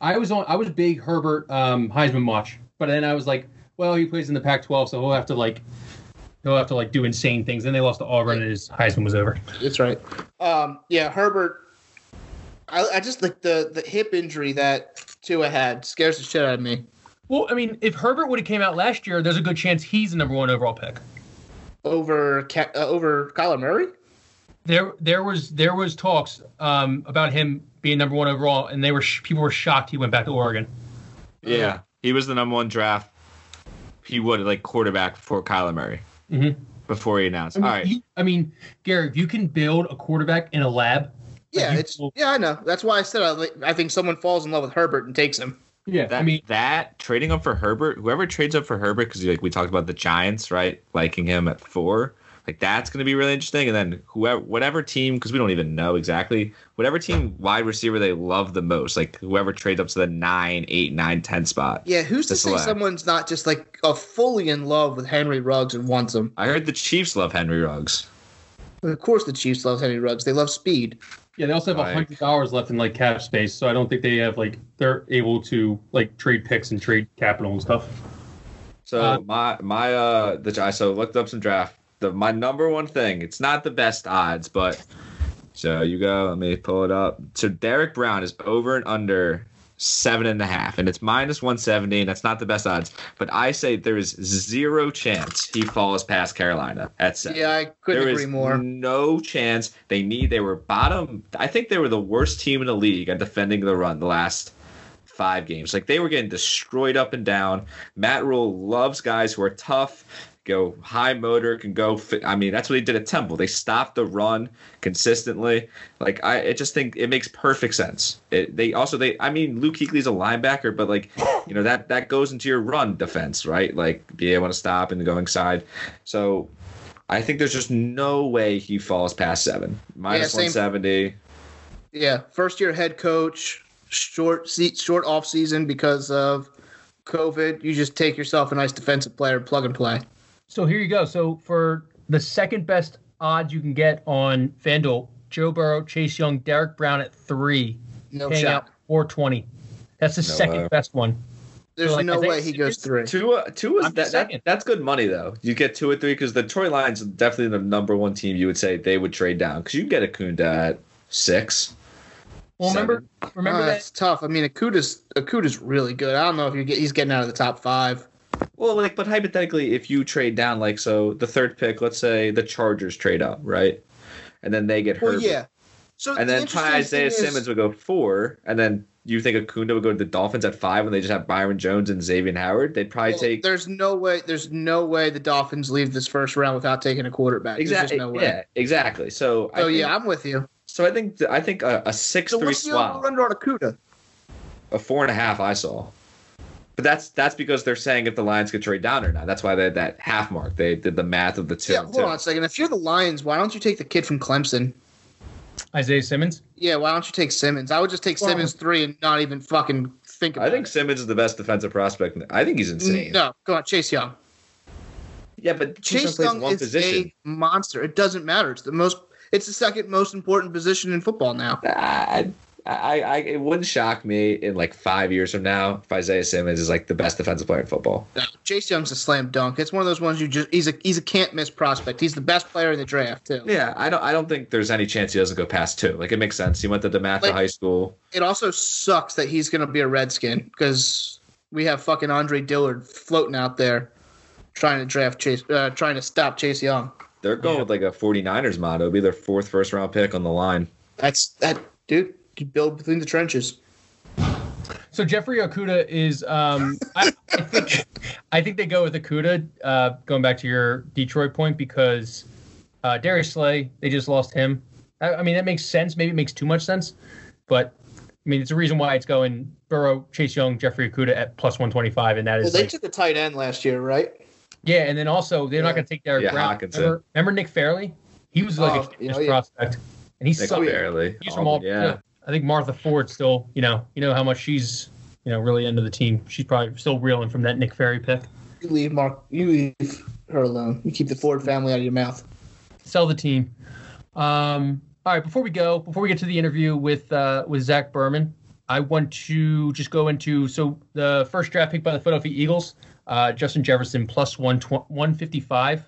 A: I was on. I was big Herbert um, Heisman watch, but then I was like, well, he plays in the Pac-12, so he'll have to like, he'll have to like do insane things. Then they lost to Auburn, and his Heisman was over.
C: That's right. Um, yeah, Herbert. I, I just like the the hip injury that Tua had scares the shit out of me.
A: Well, I mean, if Herbert would have came out last year, there's a good chance he's the number one overall pick.
C: Over Ca- uh, over Kyler Murray.
A: There, there was there was talks um, about him being number one overall, and they were sh- people were shocked he went back to Oregon.
B: Yeah. He was the number one draft. He would like quarterback for Kyler Murray.
A: Mhm.
B: Before he announced.
A: I mean,
B: All right.
A: you- I mean, Gary, if you can build a quarterback in a lab,
C: Yeah,
A: you
C: it's
A: will-
C: yeah, I know. That's why I said I, I think someone falls in love with Herbert and takes him.
A: yeah.
B: That,
A: I mean,
B: that trading up for Herbert, whoever trades up for Herbert, because like we talked about the Giants, right, liking him at four, like that's going to be really interesting. And then whoever, whatever team, because we don't even know exactly, whatever team wide receiver they love the most, like whoever trades up to the nine, eight, nine, ten spot.
C: Yeah, who's to
B: To
C: say someone's not just like a fully in love with Henry Ruggs and wants him?
B: I heard the Chiefs love Henry Ruggs.
C: Of course, the Chiefs love Henry Ruggs. They love speed.
A: yeah, they also have a hundred dollars left in like cap space, so I don't think they have like they're able to like trade picks and trade capital and stuff.
B: So
A: Uh,
B: my my uh the I so looked up some draft. The my number one thing. It's not the best odds, but so you go. Let me pull it up. So Derrick Brown is over and under seven and a half, and it's minus one seventy. And that's not the best odds, but I say there is zero chance he falls past Carolina at seven.
C: Yeah, I couldn't
B: There
C: agree
B: is
C: more.
B: no chance. They need. They were bottom. I think they were the worst team in the league at defending the run the last five games. Like they were getting destroyed up and down. Matt Rhule loves guys who are tough, go high motor, can go. Fit. I mean, that's what they did at Temple. They stopped the run consistently. Like I, I just think it makes perfect sense. It, they also they. I mean, Luke Kuechly's a linebacker, but like you know that that goes into your run defense, right? Like be able to stop and go inside. So. I think there's just no way he falls past seven. Minus
C: same.
B: 170.
C: Yeah, first year head coach, short seat, short off season because of COVID. You just take yourself a nice defensive player, plug and play.
A: So here you go. So for the second best odds you can get on FanDuel, Joe Burrow, Chase Young, Derrick Brown at three,
C: No
A: paying
C: shot.
A: out four twenty. That's the
B: No
A: second
B: way.
A: best one.
C: There's
A: like,
C: no way he goes three.
B: Two, Tua's
A: I'm
B: that, that, that's good money though. You get two or three because the Detroit Lions are definitely the number one team. You would say they would trade down because you can get Okudah at six.
A: Well, remember,
B: seven.
A: remember
C: Uh,
A: that
C: tough. I mean, Okudah's Okudah's really good. I don't know if you get he's getting out of the top five.
B: Well, like, but hypothetically, if you trade down, like, so the third pick, let's say the Chargers trade up, right, and then they get
C: Well,
B: hurt,
C: yeah. So
B: and
C: the
B: then Isaiah
C: is-
B: Simmons would go four, and then you think Okudah would go to the Dolphins at five when they just have Byron Jones and Xavier Howard? They'd probably
C: well,
B: take
C: There's no way. There's no way the Dolphins leave this first round without taking a quarterback.
B: Exactly.
C: no way.
B: Yeah, exactly. So, I
C: So yeah, I'm with you.
B: so I think I think a, a six
C: So
B: three
C: what's the
B: swap.
C: under on Okudah?
B: a four and a half I saw. But that's that's because they're saying if the Lions could trade down or not. That's why they had that half mark. They did the math of the two.
C: Yeah, hold
B: two.
C: on a second. If you're the Lions, why don't you take the kid from Clemson?
A: Isaiah Simmons.
C: Yeah, why don't you take Simmons? I would just take
A: Well-
C: Simmons three and not even fucking think about
B: I think
C: it.
B: Simmons is the best defensive prospect. I think he's insane.
C: No, go on, Chase Young.
B: Yeah, but
C: Chase Young
B: one
C: is
B: position.
C: a monster. It doesn't matter. It's the most. It's the second most important position in football now.
B: I, I, I, it wouldn't shock me in like five years from now if Isaiah Simmons is like the best defensive player in football.
C: No, Chase Young's a slam dunk. It's one of those ones you just. He's a he's a can't miss prospect. He's the best player in the draft too.
B: Yeah, I don't. I don't think there's any chance he doesn't go past two. Like it makes sense. He went to DeMatha
C: Like-
B: High School.
C: It also sucks that he's going to be a Redskin because we have fucking Andre Dillard floating out there trying to draft Chase, uh, trying to stop Chase Young.
B: They're going
A: Yeah.
B: with like a 49ers motto. It'll be their fourth first round pick on the line.
C: That's that dude. You build between the trenches.
A: So Jeffrey Okudah is. Um, I, I think I think they go with Okudah. Uh, going back to your Detroit point, because uh, Darius Slay, they just lost him. I, I mean, that makes sense. Maybe it makes too much sense, but I mean, it's a reason why it's going Burrow, Chase Young, Jeffrey Okudah at plus one twenty five, and that
C: Well,
A: is
C: they
A: like,
C: took the tight end last year, right?
A: yeah. And then also they're not going to take Derrick
B: Yeah,
A: Brown. Remember, remember Nick Fairley? He was like
C: Oh,
A: a
C: yeah,
A: famous
C: yeah.
A: prospect, and he's
B: Nick
A: sucked.
B: barely.
A: He's from all.
B: yeah.
A: I think Martha Ford still, you know, you know how much she's, you know, really into the team. She's probably still reeling from that Nick Fairley pick.
C: You leave Mark. You leave her alone. You keep the Ford family out of your mouth.
A: Sell the team. Um, all right, before we go, before we get to the interview with uh, with Zach Berman, I want to just go into so the first draft pick by the Philadelphia Eagles, uh, Justin Jefferson plus one one fifty five,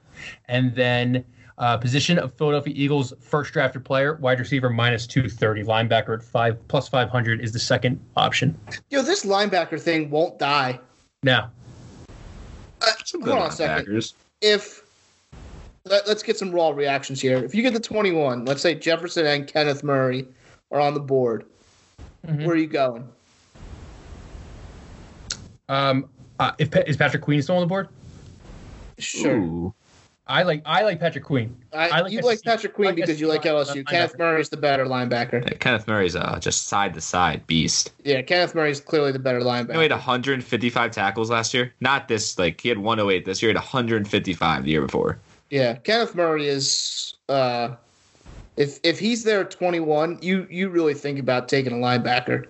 A: and then uh, position of Philadelphia Eagles first drafted player, wide receiver minus two thirty, linebacker at five plus five hundred is the second option.
C: Yo, this linebacker thing won't die.
A: Now,
C: Uh, hold on a second. If let, us get some raw reactions here. If you get the 21, let's say Jefferson and Kenneth Murray are on the board,
A: Mhm.
C: where are you going?
A: Um, uh, if is Patrick Queen still on the board?
C: Sure.
B: Ooh.
A: I like I like Patrick Queen.
C: I,
A: I like
C: you
A: SEC
C: like Patrick Queen
A: like
C: because you like LSU.
A: linebacker.
C: Kenneth Murray is the better linebacker.
B: Yeah, Kenneth Murray's uh, just side to side beast.
C: Yeah, Kenneth Murray is clearly the better
B: linebacker. know, he had 155 tackles last year. Not this, like he had 108 this year. He had 155 the year before.
C: Yeah, Kenneth Murray is. Uh, if if he's there at 21, you you really think about taking a linebacker.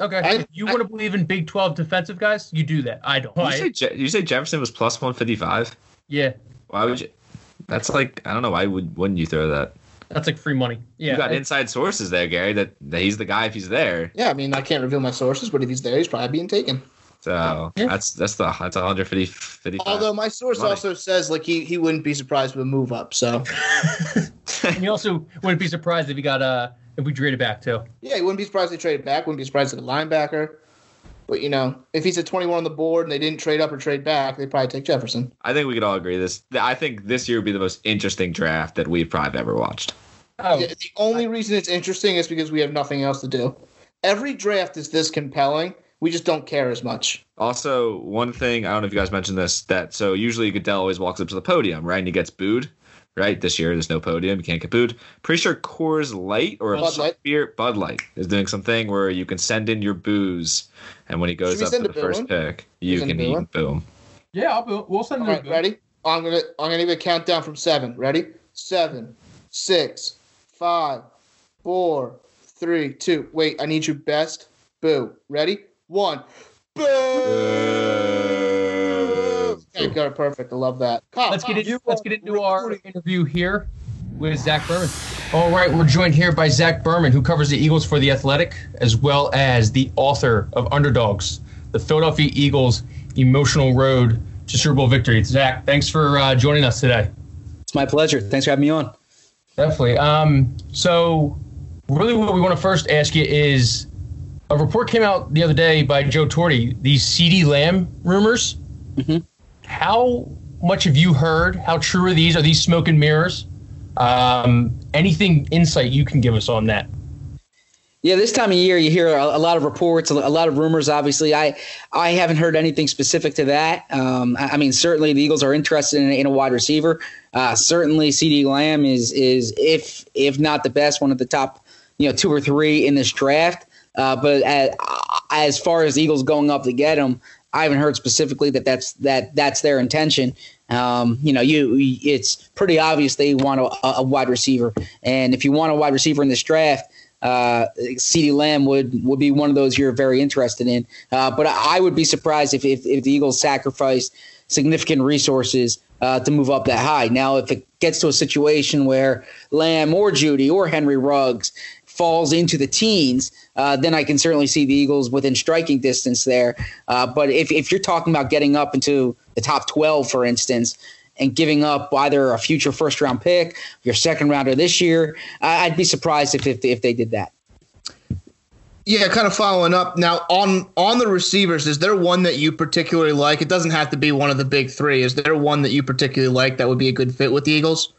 A: Okay.
C: I-
A: if you want to believe in Big 12 defensive guys, you do that. I don't.
B: You
A: I-
B: say, Je- you say Jefferson was plus 155?
A: yeah.
B: Why would you? That's like I don't know. Why would wouldn't you throw that?
A: That's like free money. Yeah.
B: you got inside sources there, Gary. That, that he's the guy if he's there.
C: Yeah, I mean I can't reveal my sources, but if he's there, he's probably being taken.
B: So
A: Yeah.
B: that's that's the that's 150 55.
C: Although my source
B: Money.
C: also says like he he wouldn't be surprised with a move up. So
A: and you also wouldn't be surprised if he got uh if we traded back too.
C: yeah, he wouldn't be surprised if they traded back. Wouldn't be surprised if a linebacker. But you know, if he's at 21 on the board and they didn't trade up or trade back, they'd probably take Jefferson.
B: I think we could all agree this. I think this year would be the most interesting draft that we've probably ever watched.
A: Oh,
C: Yeah, The only reason it's interesting is because we have nothing else to do. Every draft is this compelling. We just don't care as much.
B: Also, one thing I don't know if you guys mentioned this that so usually Goodell always walks up to the podium, right, and he gets booed. Right this year, there's no podium. You can't get. Pretty sure Coors Light or
C: Bud Light.
B: beer Bud Light is doing something where you can send in your booze, and when he goes
C: Should
B: up to the first
C: in?
B: pick, you can
C: boo
B: eat
C: in?
B: boom.
A: yeah, I'll, be- we'll send
C: All
A: him
C: right, ready? I'm gonna I'm gonna give a countdown from seven. Ready? Seven, six, five, four, three, two. Wait, I need you best. Boo. Ready? One. Boo. Okay, got it perfect. I love that. Kyle,
A: Let's get
C: Kyle,
A: in, let's get into our interview here with Zach Berman. All right, we're joined here by Zach Berman, who covers the Eagles for the Athletic, as well as the author of Underdogs, the Philadelphia Eagles' emotional road to Super Bowl victory. Zach, thanks for uh, joining us today.
D: It's my pleasure. Thanks for having me on.
A: Definitely. Um, so, really, what we want to first ask you is a report came out the other day by Joe Torty, these CeeDee Lamb rumors.
D: Mhm.
A: How much have you heard? How true are these? Are these smoke and mirrors? Um, anything insight you can give us on that?
D: Yeah, this time of year you hear a, lot of reports, a, a lot of rumors. Obviously, I I haven't heard anything specific to that. Um, I, I mean, certainly the Eagles are interested in, in a wide receiver. Uh, certainly, CeeDee Lamb is is if if not the best, one of the top, you know, two or three in this draft. Uh, but as, as far as Eagles going up to get him, I haven't heard specifically that that's that that's their intention. Um, you know, you it's pretty obvious they want a, a wide receiver, and if you want a wide receiver in this draft, uh, CeeDee Lamb would would be one of those you're very interested in. Uh, but I would be surprised if, if, if the Eagles sacrificed significant resources uh, to move up that high. Now, if it gets to a situation where Lamb or Jeudy or Henry Ruggs falls into the teens, uh, then I can certainly see the Eagles within striking distance there. Uh, but if, if you're talking about getting up into the top 12, for instance, and giving up either a future first round pick, your second rounder this year, I'd be surprised if, if, if they did that.
C: Yeah, kind of following up now on on the receivers. Is there one that you particularly like? It doesn't have to be one of the big three. Is there one that you particularly like that would be a good fit with the Eagles?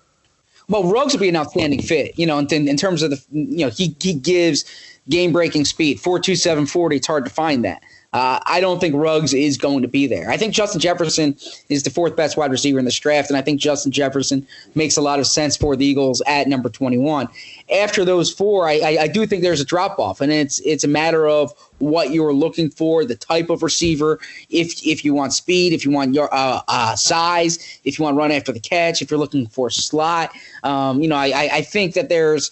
D: Well, Ruggs would be an outstanding fit. You know, in, in terms of the, you know, he he gives game breaking speed. Four two seven forty. It's hard to find that. Uh, I don't think Ruggs is going to be there. I think Justin Jefferson is the fourth best wide receiver in this draft, and I think Justin Jefferson makes a lot of sense for the Eagles at number 21. After those four, I, I, I do think there's a drop off, and it's it's a matter of what you're looking for, the type of receiver. If if you want speed, if you want your uh, uh, size, if you want to run after the catch, if you're looking for slot, um, you know, I, I think that there's.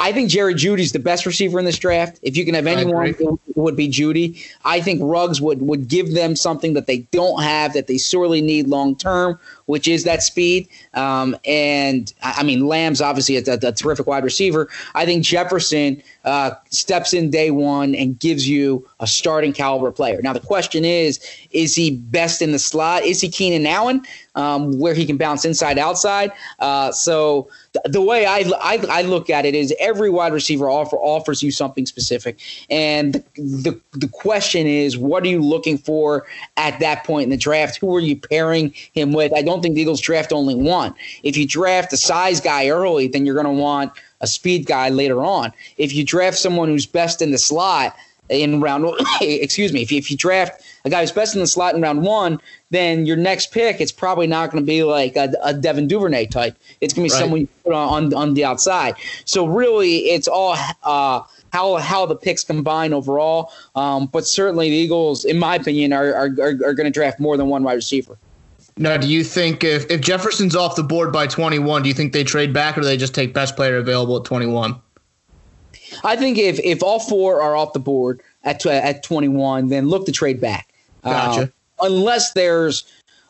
D: I think Jerry Jeudy's the best receiver in this draft. If you can have anyone, it would be Jeudy. I think Ruggs would would give them something that they don't have that they sorely need long term, which is that speed. Um, and I mean, Lamb's obviously a, a, a terrific wide receiver. I think Jefferson uh, steps in day one and gives you a starting caliber player. Now the question is, is he best in the slot? Is he Keenan Allen, um, where he can bounce inside outside? Uh, so th- the way I, I I look at it is every wide receiver offer offers you something specific, and the, the the question is, what are you looking for at that point in the draft? Who are you pairing him with? I don't think the Eagles draft only one. If you draft a size guy early, then you're going to want a speed guy later on. If you draft someone who's best in the slot, in round. excuse me. If you, if you draft a guy who's best in the slot in round one, then your next pick it's probably not going to be like a, a, Devin Duvernay type. It's going to be right. someone you put on, on, on the outside. So really, it's all. Uh, how how the picks combine overall. Um, but certainly the Eagles, in my opinion, are are, are, are going to draft more than one wide receiver.
C: Now, do you think if, if Jefferson's off the board by 21, do you think they trade back or do they just take best player available at 21?
D: I think if if all four are off the board at at 21, then look to trade back.
C: Gotcha.
D: Um, unless there's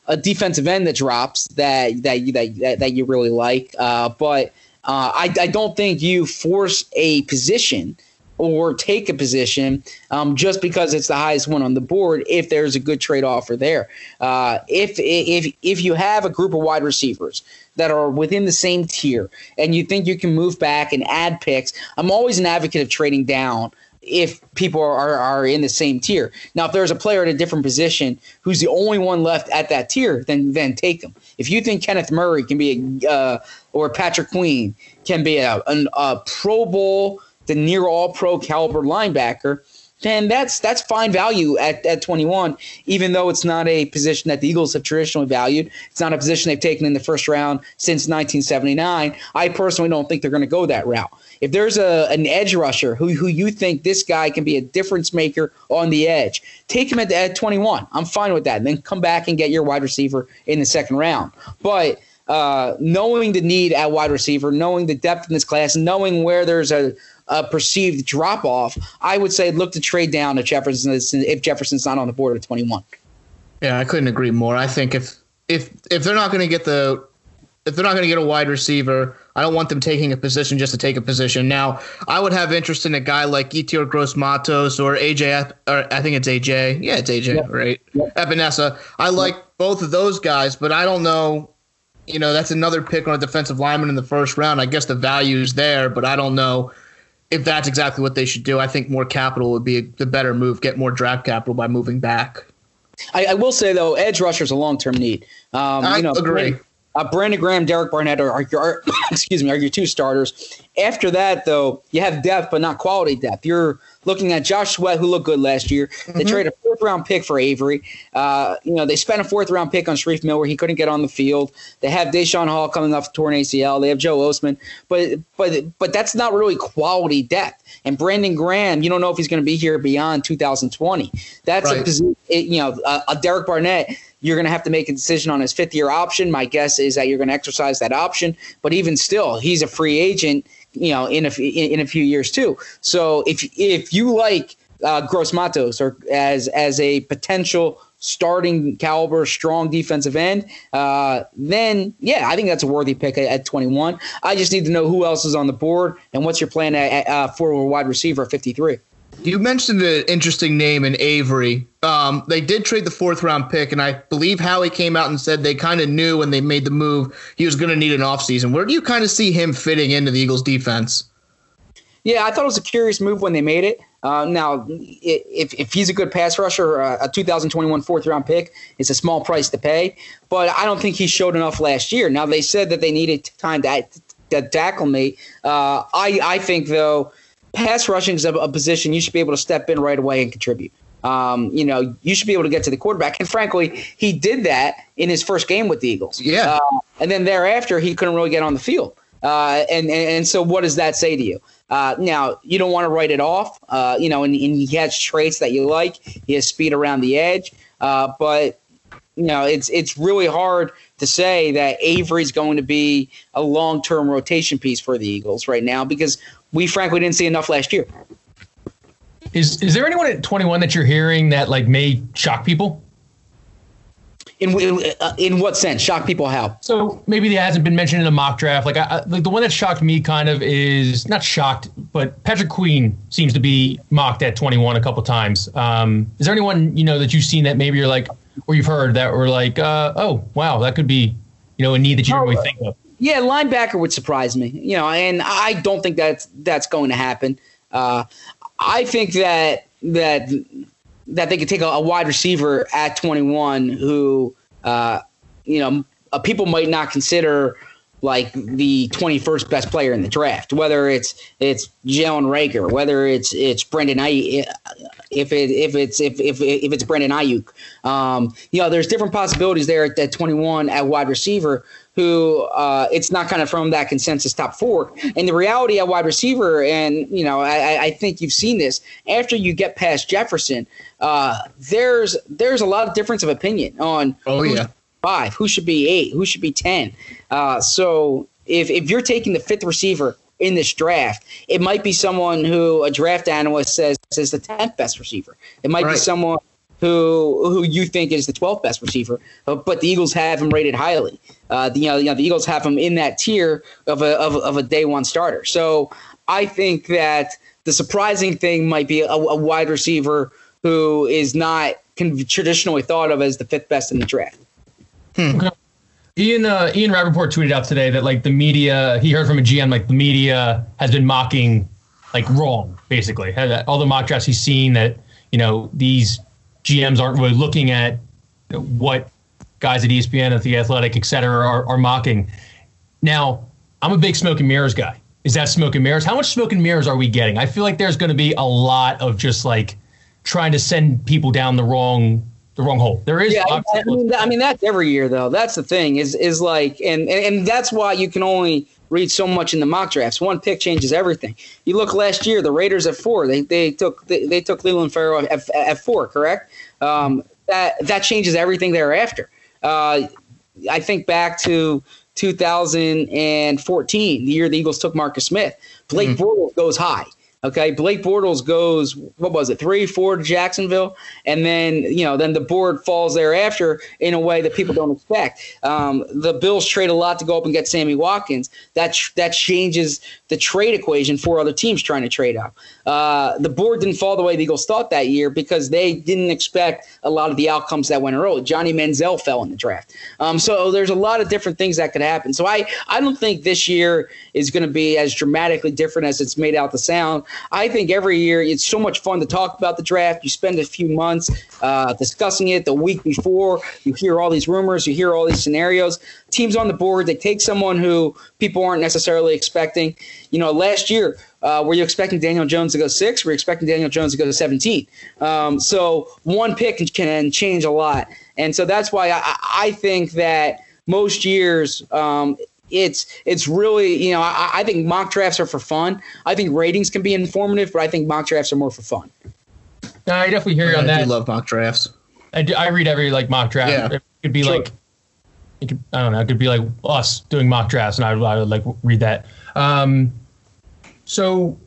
D: a defensive end that drops that that you, that, that you really like, uh, but uh, I, I don't think you force a position or take a position um, just because it's the highest one on the board if there's a good trade offer there. Uh, if if if you have a group of wide receivers that are within the same tier and you think you can move back and add picks, I'm always an advocate of trading down if people are, are in the same tier. Now, if there's a player at a different position who's the only one left at that tier, then then take them. If you think Kenneth Murray can be a uh, or Patrick Queen can be a, a, a Pro Bowl the near all pro caliber linebacker, then that's that's fine value at, at 21, even though it's not a position that the Eagles have traditionally valued. It's not a position they've taken in the first round since 1979. I personally don't think they're going to go that route. If there's a an edge rusher who, who you think this guy can be a difference maker on the edge, take him at, at 21. I'm fine with that. And then come back and get your wide receiver in the second round. But uh, knowing the need at wide receiver, knowing the depth in this class, knowing where there's a, a perceived drop off, I would say look to trade down if Jefferson if Jefferson's not on the board at 21.
C: Yeah, I couldn't agree more. I think if if if they're not going to get the if they're not going to get a wide receiver, I don't want them taking a position just to take a position. Now, I would have interest in a guy like Yetur Gross Matos or AJ, or I think it's AJ. Yeah, it's AJ, right? Epenesa. I like both of those guys, but I don't know. You know, that's another pick on a defensive lineman in the first round. I guess the value is there, but I don't know if that's exactly what they should do, I think more capital would be the better move. Get more draft capital by moving back.
D: I, I will say though, edge rusher is a long term need.
C: Um, I you know, agree.
D: Uh, Brandon Graham, Derek Barnett are, are, are excuse me, are your two starters. After that, though, you have depth, but not quality depth. You're looking at Josh Sweat, who looked good last year. They mm-hmm. traded a fourth round pick for Avery. Uh, you know, they spent a fourth round pick on Shareef Miller. He couldn't get on the field. They have Daeshon Hall coming off torn ACL. They have Joe Ostman, but but but that's not really quality depth. And Brandon Graham, you don't know if he's going to be here beyond 2020. That's right. a position. You know, a, a Derek Barnett you're going to have to make a decision on his fifth year option. My guess is that you're going to exercise that option. But even still, he's a free agent, you know, in a, in a few years too. So if if you like uh, Gross Matos or as as a potential starting caliber, strong defensive end, uh, then yeah, I think that's a worthy pick at, at, 21. I just need to know who else is on the board and what's your plan at, at uh, for a wide receiver at 53.
C: You mentioned an interesting name in Avery. Um, they did trade the fourth round pick, and I believe Howie came out and said they kind of knew when they made the move he was going to need an offseason. Where do you kind of see him fitting into the Eagles defense?
D: Yeah, I thought it was a curious move when they made it. Uh, now, if, if he's a good pass rusher, uh, a 2021 fourth round pick is a small price to pay, but I don't think he showed enough last year. Now, they said that they needed time to, to tackle me. Uh, I, I think, though, pass rushing is a, a, position you should be able to step in right away and contribute. Um, you know, you should be able to get to the quarterback. And frankly, he did that in his first game with the Eagles.
C: Yeah. Uh,
D: and then thereafter, he couldn't really get on the field. Uh, and, and, and so, what does that say to you? Uh, now, you don't want to write it off. Uh, you know, and, and, he has traits that you like. He has speed around the edge. Uh, but you know, it's it's really hard to say that Avery's going to be a long term rotation piece for the Eagles right now because we frankly didn't see enough last year.
A: Is is there anyone at 21 that you're hearing that like may shock people?
D: In uh, in what sense? Shock people how?
A: So maybe he hasn't been mentioned in a mock draft. Like, I, like the one that shocked me kind of is not shocked, but Patrick Queen seems to be mocked at 21 a couple times. Um, is there anyone you know that you've seen that maybe you're like, or you've heard that were like, uh, oh wow, that could be you know a need that you didn't really think of?
D: Yeah, linebacker would surprise me. You know, and I don't think that's that's going to happen. Uh, I think that that that they could take a, a wide receiver at 21 who, uh, you know, uh, people might not consider like the 21st best player in the draft, whether it's it's Jalen Reagor, whether it's it's Brendan Aiyuk, if it if it's if if, if it's Brendan Aiyuk, um, you know, there's different possibilities there at, at 21 at wide receiver. Who uh, it's not kind of from that consensus top four, and the reality at wide receiver, and you know, I, I think you've seen this after you get past Jefferson. Uh, there's there's a lot of difference of opinion on
C: Oh yeah.
D: Five, who should be eight, who should be ten. Uh, so if if you're taking the fifth receiver in this draft, it might be someone who a draft analyst says is the tenth best receiver. It might
C: Right.
D: be someone who who you think is the twelfth best receiver, uh, but the Eagles have him rated highly. Uh, the, you, know, you know, the Eagles have him in that tier of a of, of a day one starter. So I think that the surprising thing might be a, a wide receiver who is not con- traditionally thought of as the fifth best in the draft.
A: Ian uh, Ian Rapoport tweeted out today that like the media he heard from a GM like the media has been mocking like wrong basically Had- all the mock drafts he's seen that you know these GMs aren't really looking at what guys at ESPN at the Athletic et cetera are, are mocking. Now I'm a big smoke and mirrors guy. Is that smoke and mirrors? How much smoke and mirrors are we getting? I feel like there's going to be a lot of just like trying to send people down the wrong the wrong hole. There is
D: Yeah, I, mean, I mean that's every year though. That's the thing is is like, and, and and that's why you can only read so much in the mock drafts. One pick changes everything. You look last year, the Raiders at four, they they took they, they took Clelin Ferrell at, at four, correct? Um, that that changes everything thereafter. Uh, I think back to 2014, the year the Eagles took Marcus Smith. Blake Bortles goes high. Okay, Blake Bortles goes what was it three, four to Jacksonville, and then you know then the board falls thereafter in a way that people don't expect. Um, the Bills trade a lot to go up and get Sammy Watkins. That that changes the trade equation for other teams trying to trade up. Uh, the board didn't fall the way the Eagles thought that year because they didn't expect a lot of the outcomes that went early. Johnny Manziel fell in the draft. Um, so there's a lot of different things that could happen. So I, I don't think this year is going to be as dramatically different as it's made out to sound. I think every year it's so much fun to talk about the draft. You spend a few months uh, discussing it the week before. You hear all these rumors, you hear all these scenarios. Teams on the board, they take someone who people aren't necessarily expecting. You know, last year, uh, were you expecting Daniel Jones to go six? Were you expecting Daniel Jones to go to 17? Um, so one pick can, change a lot. And so that's why I, I think that most years um, it's it's really you know I, I think mock drafts are for fun. I think ratings can be informative, but I think mock drafts are more for fun.
A: No, I definitely hear you on that.
C: I
A: that.
C: do love mock drafts.
A: I, do, I read every like mock draft.
C: Yeah.
A: It could be
D: Sure.
A: like, it could, I don't know. It could be like us doing mock drafts, and I, would- I would like read that. Um, so,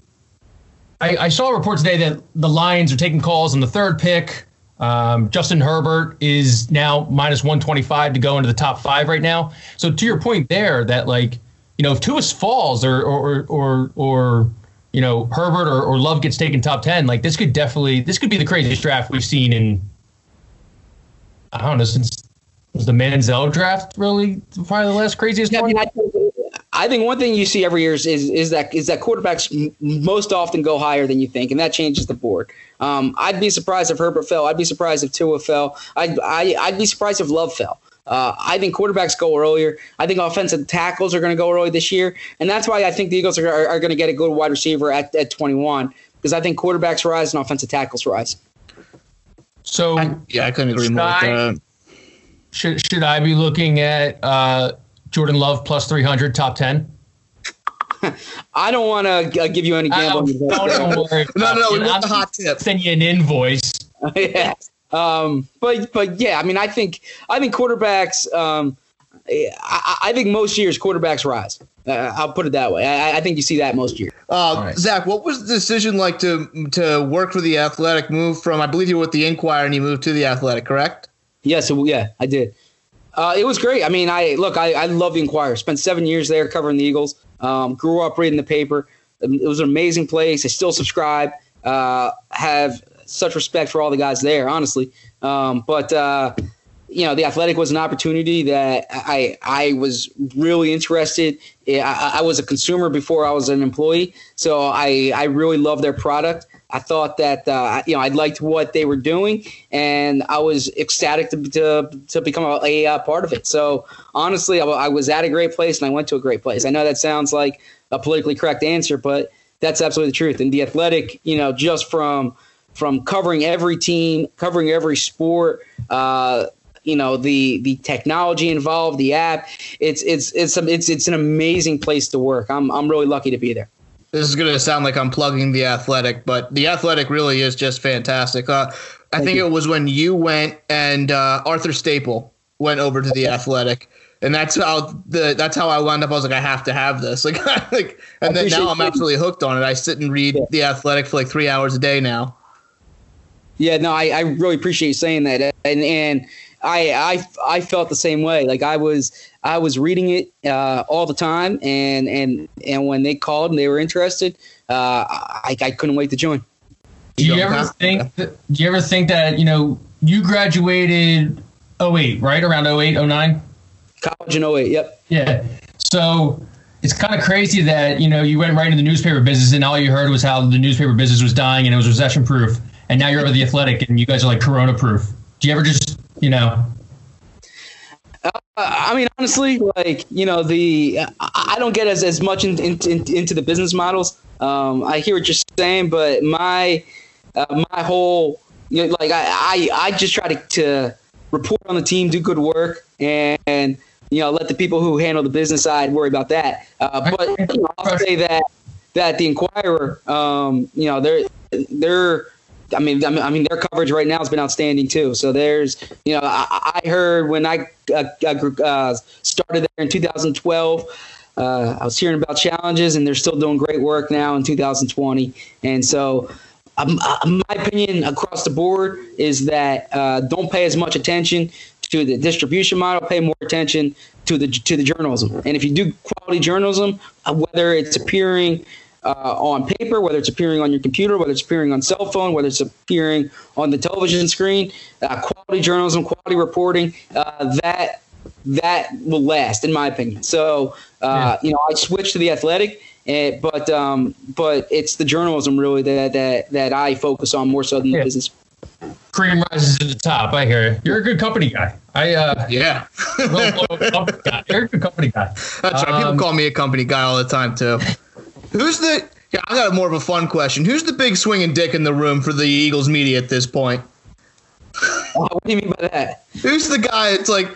A: I, I saw a report today that the Lions are taking calls on the third pick. Um, Justin Herbert is now minus one twenty five to go into the top five right now. So to your point there, that like you know if Tuas falls or or or or you know Herbert or, or Love gets taken top ten, like this could definitely this could be the craziest draft we've seen in I don't know since was the Manziel draft really probably the last craziest
D: Yeah, I
A: one.
D: mean, I think, I think one thing you see every year is, is is that is that quarterbacks m- most often go higher than you think, and that changes the board. Um, I'd be surprised if Herbert fell. I'd be surprised if Tua fell. I'd I, I'd be surprised if Love fell. Uh, I think quarterbacks go earlier. I think offensive tackles are going to go early this year, and that's why I think the Eagles are, are, are going to get a good wide receiver at, at 21 because I think quarterbacks rise and offensive tackles rise.
A: so
C: I, yeah, I couldn't agree more with
A: Sky-
C: that.
A: should should I be looking at uh, Jordan Love plus three hundred top ten?
D: I don't want to uh, give you any
A: I
D: gambling.
A: don't, don't worry.
C: No, no, no, we
A: about it.
C: want the hot tip.
A: Send you an invoice.
D: yeah. Um, but but yeah, I mean, I think I think quarterbacks. Um, I, I think most years quarterbacks rise. Uh, I'll put it that way. I, I think you see that most years.
C: Uh,
A: Nice.
C: Zach, what was the decision like to to work for the Athletic? Move from I believe you were with the Inquirer and you moved to the Athletic, correct?
D: Yeah, so yeah, I did. Uh, it was great. I mean, I look, I, I love the Inquirer. Spent seven years there covering the Eagles. Um, grew up reading the paper. Um, It was an amazing place. I still subscribe. Uh, have such respect for all the guys there, honestly. Um, but uh, you know, the Athletic was an opportunity that I I was really interested. I, I was a consumer before I was an employee, so I I really love their product. I thought that uh, you know I liked what they were doing, and I was ecstatic to to, to become a, a, a part of it. So honestly, I, I was at a great place, and I went to a great place. I know that sounds like a politically correct answer, but that's absolutely the truth. And the athletic, you know, just from from covering every team, covering every sport, uh, you know, the the technology involved, the app, it's it's it's it's it's an amazing place to work. I'm I'm really lucky to be there
C: this is going to sound like I'm plugging the athletic, but the athletic really is just fantastic. Uh, I think you. it was when you went and uh, Arthur Staple went over to the athletic. And that's how the that's how I wound up. I was like, I have to have this. Like, like and then now I'm absolutely hooked on it. I sit and read yeah. the Athletic for like three hours a day now.
D: Yeah, no, I, I really appreciate you saying that, and and I I I felt the same way. Like I was I was reading it uh, all the time, and and and when they called and they were interested, uh, I, I couldn't wait to join.
A: Do you ever think? That, do you ever think that you know you graduated 08, right around 08, 09?
D: College in 08, Yep.
A: Yeah. So it's kind of crazy that you know you went right into the newspaper business, and all you heard was how the newspaper business was dying and it was recession proof, and now you're over the athletic, and you guys are like corona proof. Do you ever just you know
D: uh, I mean, honestly, like you know, the I don't get as, as much in, in, in, into the business models. Um, I hear what you're saying, but my uh, my whole you know, like I, I, I just try to, to report on the team, do good work, and, and you know let the people who handle the business side worry about that. Uh, but you know, I'll say that that the Inquirer, um, you know, they're they're I mean, I mean, their coverage right now has been outstanding too. So there's, you know, I, I heard when I uh, uh, started there in 2012, uh, I was hearing about challenges, and they're still doing great work now in 2020. And so, um, uh, my opinion across the board is that uh, don't pay as much attention to the distribution model. Pay more attention to the to the journalism. And if you do quality journalism, uh, whether it's appearing uh, on paper, whether it's appearing on your computer, whether it's appearing on cell phone, whether it's appearing on the television screen, uh, quality journalism, quality reporting, uh, that that will last, in my opinion. So, uh, yeah. you know, I switched to the athletic, and, eh, but um, but it's the journalism really that that that I focus on more so than yeah. the business.
A: Cream rises to the top. I hear you. You're a good company guy. I uh,
C: yeah,
A: guy. You're a good company guy.
C: That's right. People um, call me a company guy all the time too. Who's the? Yeah, I got more of a fun question. Who's the big swinging dick in the room for the Eagles media at this point?
D: what do you mean by that?
C: Who's the guy? It's like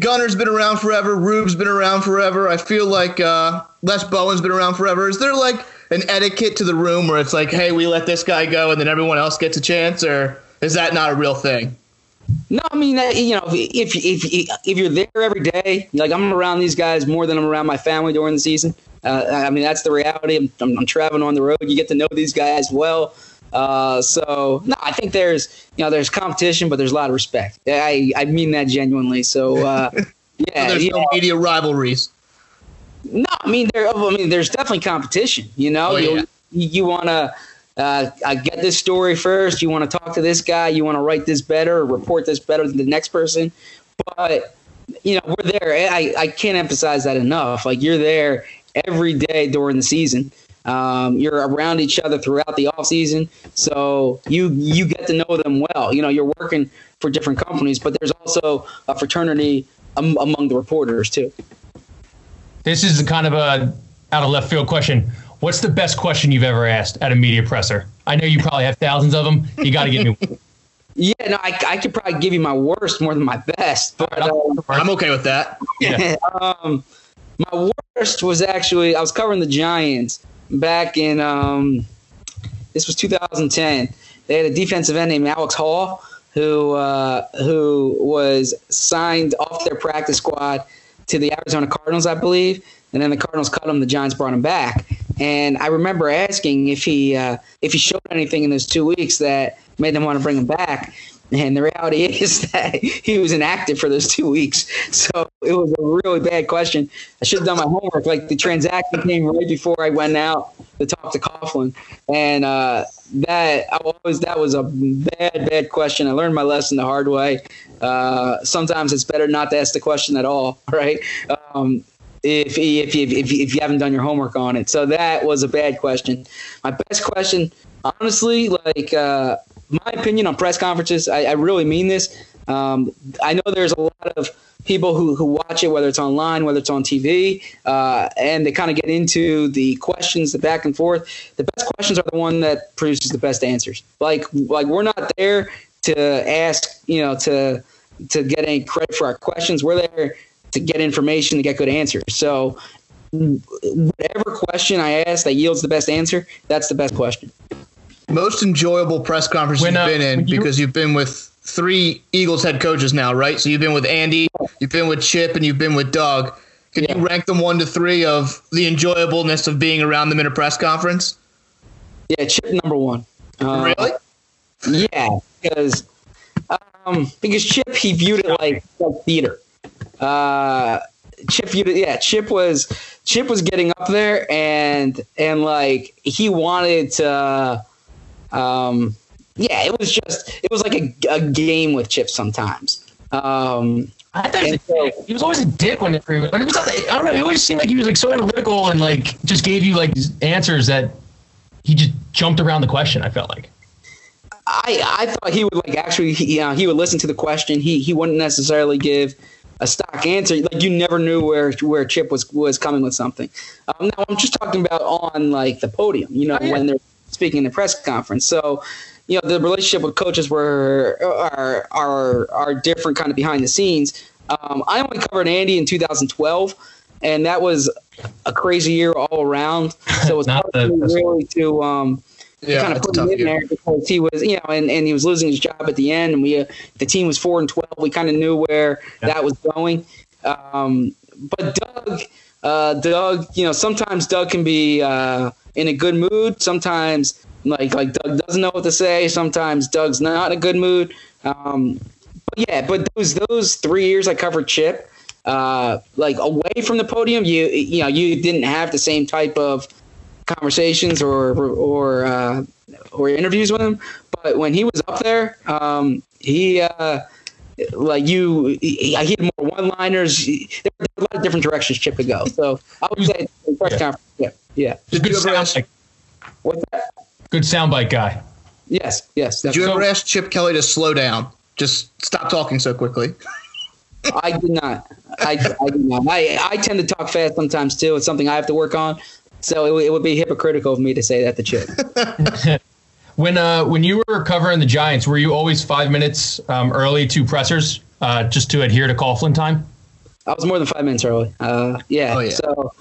C: Gunner's been around forever. Rube's been around forever. I feel like uh, Les Bowen's been around forever. Is there like an etiquette to the room where it's like, hey, we let this guy go and then everyone else gets a chance, or is that not a real thing?
D: No, I mean you know if if if, if you're there every day, like I'm around these guys more than I'm around my family during the season. Uh, I mean, that's the reality. I'm, I'm, I'm, traveling on the road. You get to know these guys well. Uh, so no, I think there's you know there's competition, but there's a lot of respect. I I mean that genuinely. So uh,
C: yeah, so there's no media rivalries.
D: No, I mean there. I mean there's definitely competition. You know, oh, yeah. you you want to. Uh, I get this story first. You want to talk to this guy. You want to write this better or report this better than the next person. But you know, we're there. I, I can't emphasize that enough. Like you're there every day during the season. Um, you're around each other throughout the off season, so you you get to know them well. You know, you're working for different companies, but there's also a fraternity um, among the reporters too.
A: This is kind of a out of left field question. What's the best question you've ever asked at a media presser? I know you probably have thousands of them. You got to get me.
D: Yeah, no, I, I could probably give you my worst more than my best, but uh,
C: I'm okay with that.
D: Yeah. um, my worst was actually I was covering the Giants back in um, this was 2010. They had a defensive end named Alex Hall who uh, who was signed off their practice squad to the Arizona Cardinals, I believe. And then the Cardinals cut him. The Giants brought him back. And I remember asking if he uh, if he showed anything in those two weeks that made them want to bring him back. And the reality is that he was inactive for those two weeks. So it was a really bad question. I should have done my homework. Like the transaction came right before I went out to talk to Coughlin. And uh, that I was that was a bad, bad question. I learned my lesson the hard way. Uh, sometimes it's better not to ask the question at all, right? Um, if, if, if, if, if you haven't done your homework on it. So that was a bad question. My best question honestly, like uh, my opinion on press conferences, I, I really mean this. Um, I know there's a lot of people who, who watch it, whether it's online, whether it's on TV, uh, and they kind of get into the questions, the back and forth. The best questions are the one that produces the best answers. Like like we're not there to ask, you know, to to get any credit for our questions. We're there to get information to get good answers. So whatever question I ask that yields the best answer, that's the best question.
C: Most enjoyable press conference
E: When,
C: you've
E: uh,
C: been in
E: you-
C: because you've been with three Eagles head coaches now, right? So you've been with Andy, you've been with Chip, and you've been with Doug. Can
D: Yeah.
C: you rank them one to three of the enjoyableness of being around them in a press conference?
D: Yeah, chip number one. Uh,
C: really?
D: Yeah, because um, because Chip he viewed it like, like theater. Uh, Chip viewed it. Yeah, Chip was Chip was getting up there and and like he wanted to. Um, yeah, it was just it was like a, a game with Chip sometimes. Um,
A: I thought
D: And so-
A: he was always a dick when it. Like, it was, I don't know. It always seemed like he was like so analytical and like just gave you like answers that he just jumped around the question. I felt like.
D: I I thought he would like actually he, you know, he would listen to the question. He he wouldn't necessarily give a stock answer. Like you never knew where where Chip was was coming with something. Um, now I'm just talking about on like the podium. You know
A: Oh, yeah.
D: when they're speaking in the press conference. So you know the relationship with coaches were are are are different kind of behind the scenes. Um, I only covered Andy in 2012, and that was a crazy year all around. So it's
A: Not
D: hard
A: the-
D: really to um,
C: Yeah,
D: kind of put
C: tough
D: him in
C: year.
D: there because he was, you know, and, and he was losing his job at the end, and we uh, the team was four and twelve. We kind of knew where
A: Yeah.
D: that was going. Um, but Doug, uh, Doug, you know, sometimes Doug can be uh, in a good mood. Sometimes, like like Doug doesn't know what to say. Sometimes Doug's not in a good mood. Um, but yeah, but those those three years I covered Chip, uh, like away from the podium, you you know you didn't have the same type of conversations or or uh, or interviews with him. But when he was up there, um, he uh, like you, I hear more one-liners. There were a lot of different directions Chip could go. So I would say the press
A: Yeah.
D: conference. Yeah, yeah.
A: Just
C: Did
A: good
C: you
A: sound,
C: ask-
A: like,
D: What's that?
A: good soundbite guy.
D: Yes, yes.
C: Did you
A: So-
C: ever ask Chip Kelly to slow down? Just stop talking so quickly.
D: I did not. I, I did not. I, I tend to talk fast sometimes too. It's something I have to work on. So it, it would be hypocritical of me to say that to Chip.
A: When uh when you were covering the Giants, were you always five minutes um, early to pressers uh, just to adhere to Coughlin time?
D: I was more than five minutes early. Uh, yeah.
C: Oh, yeah.
D: So,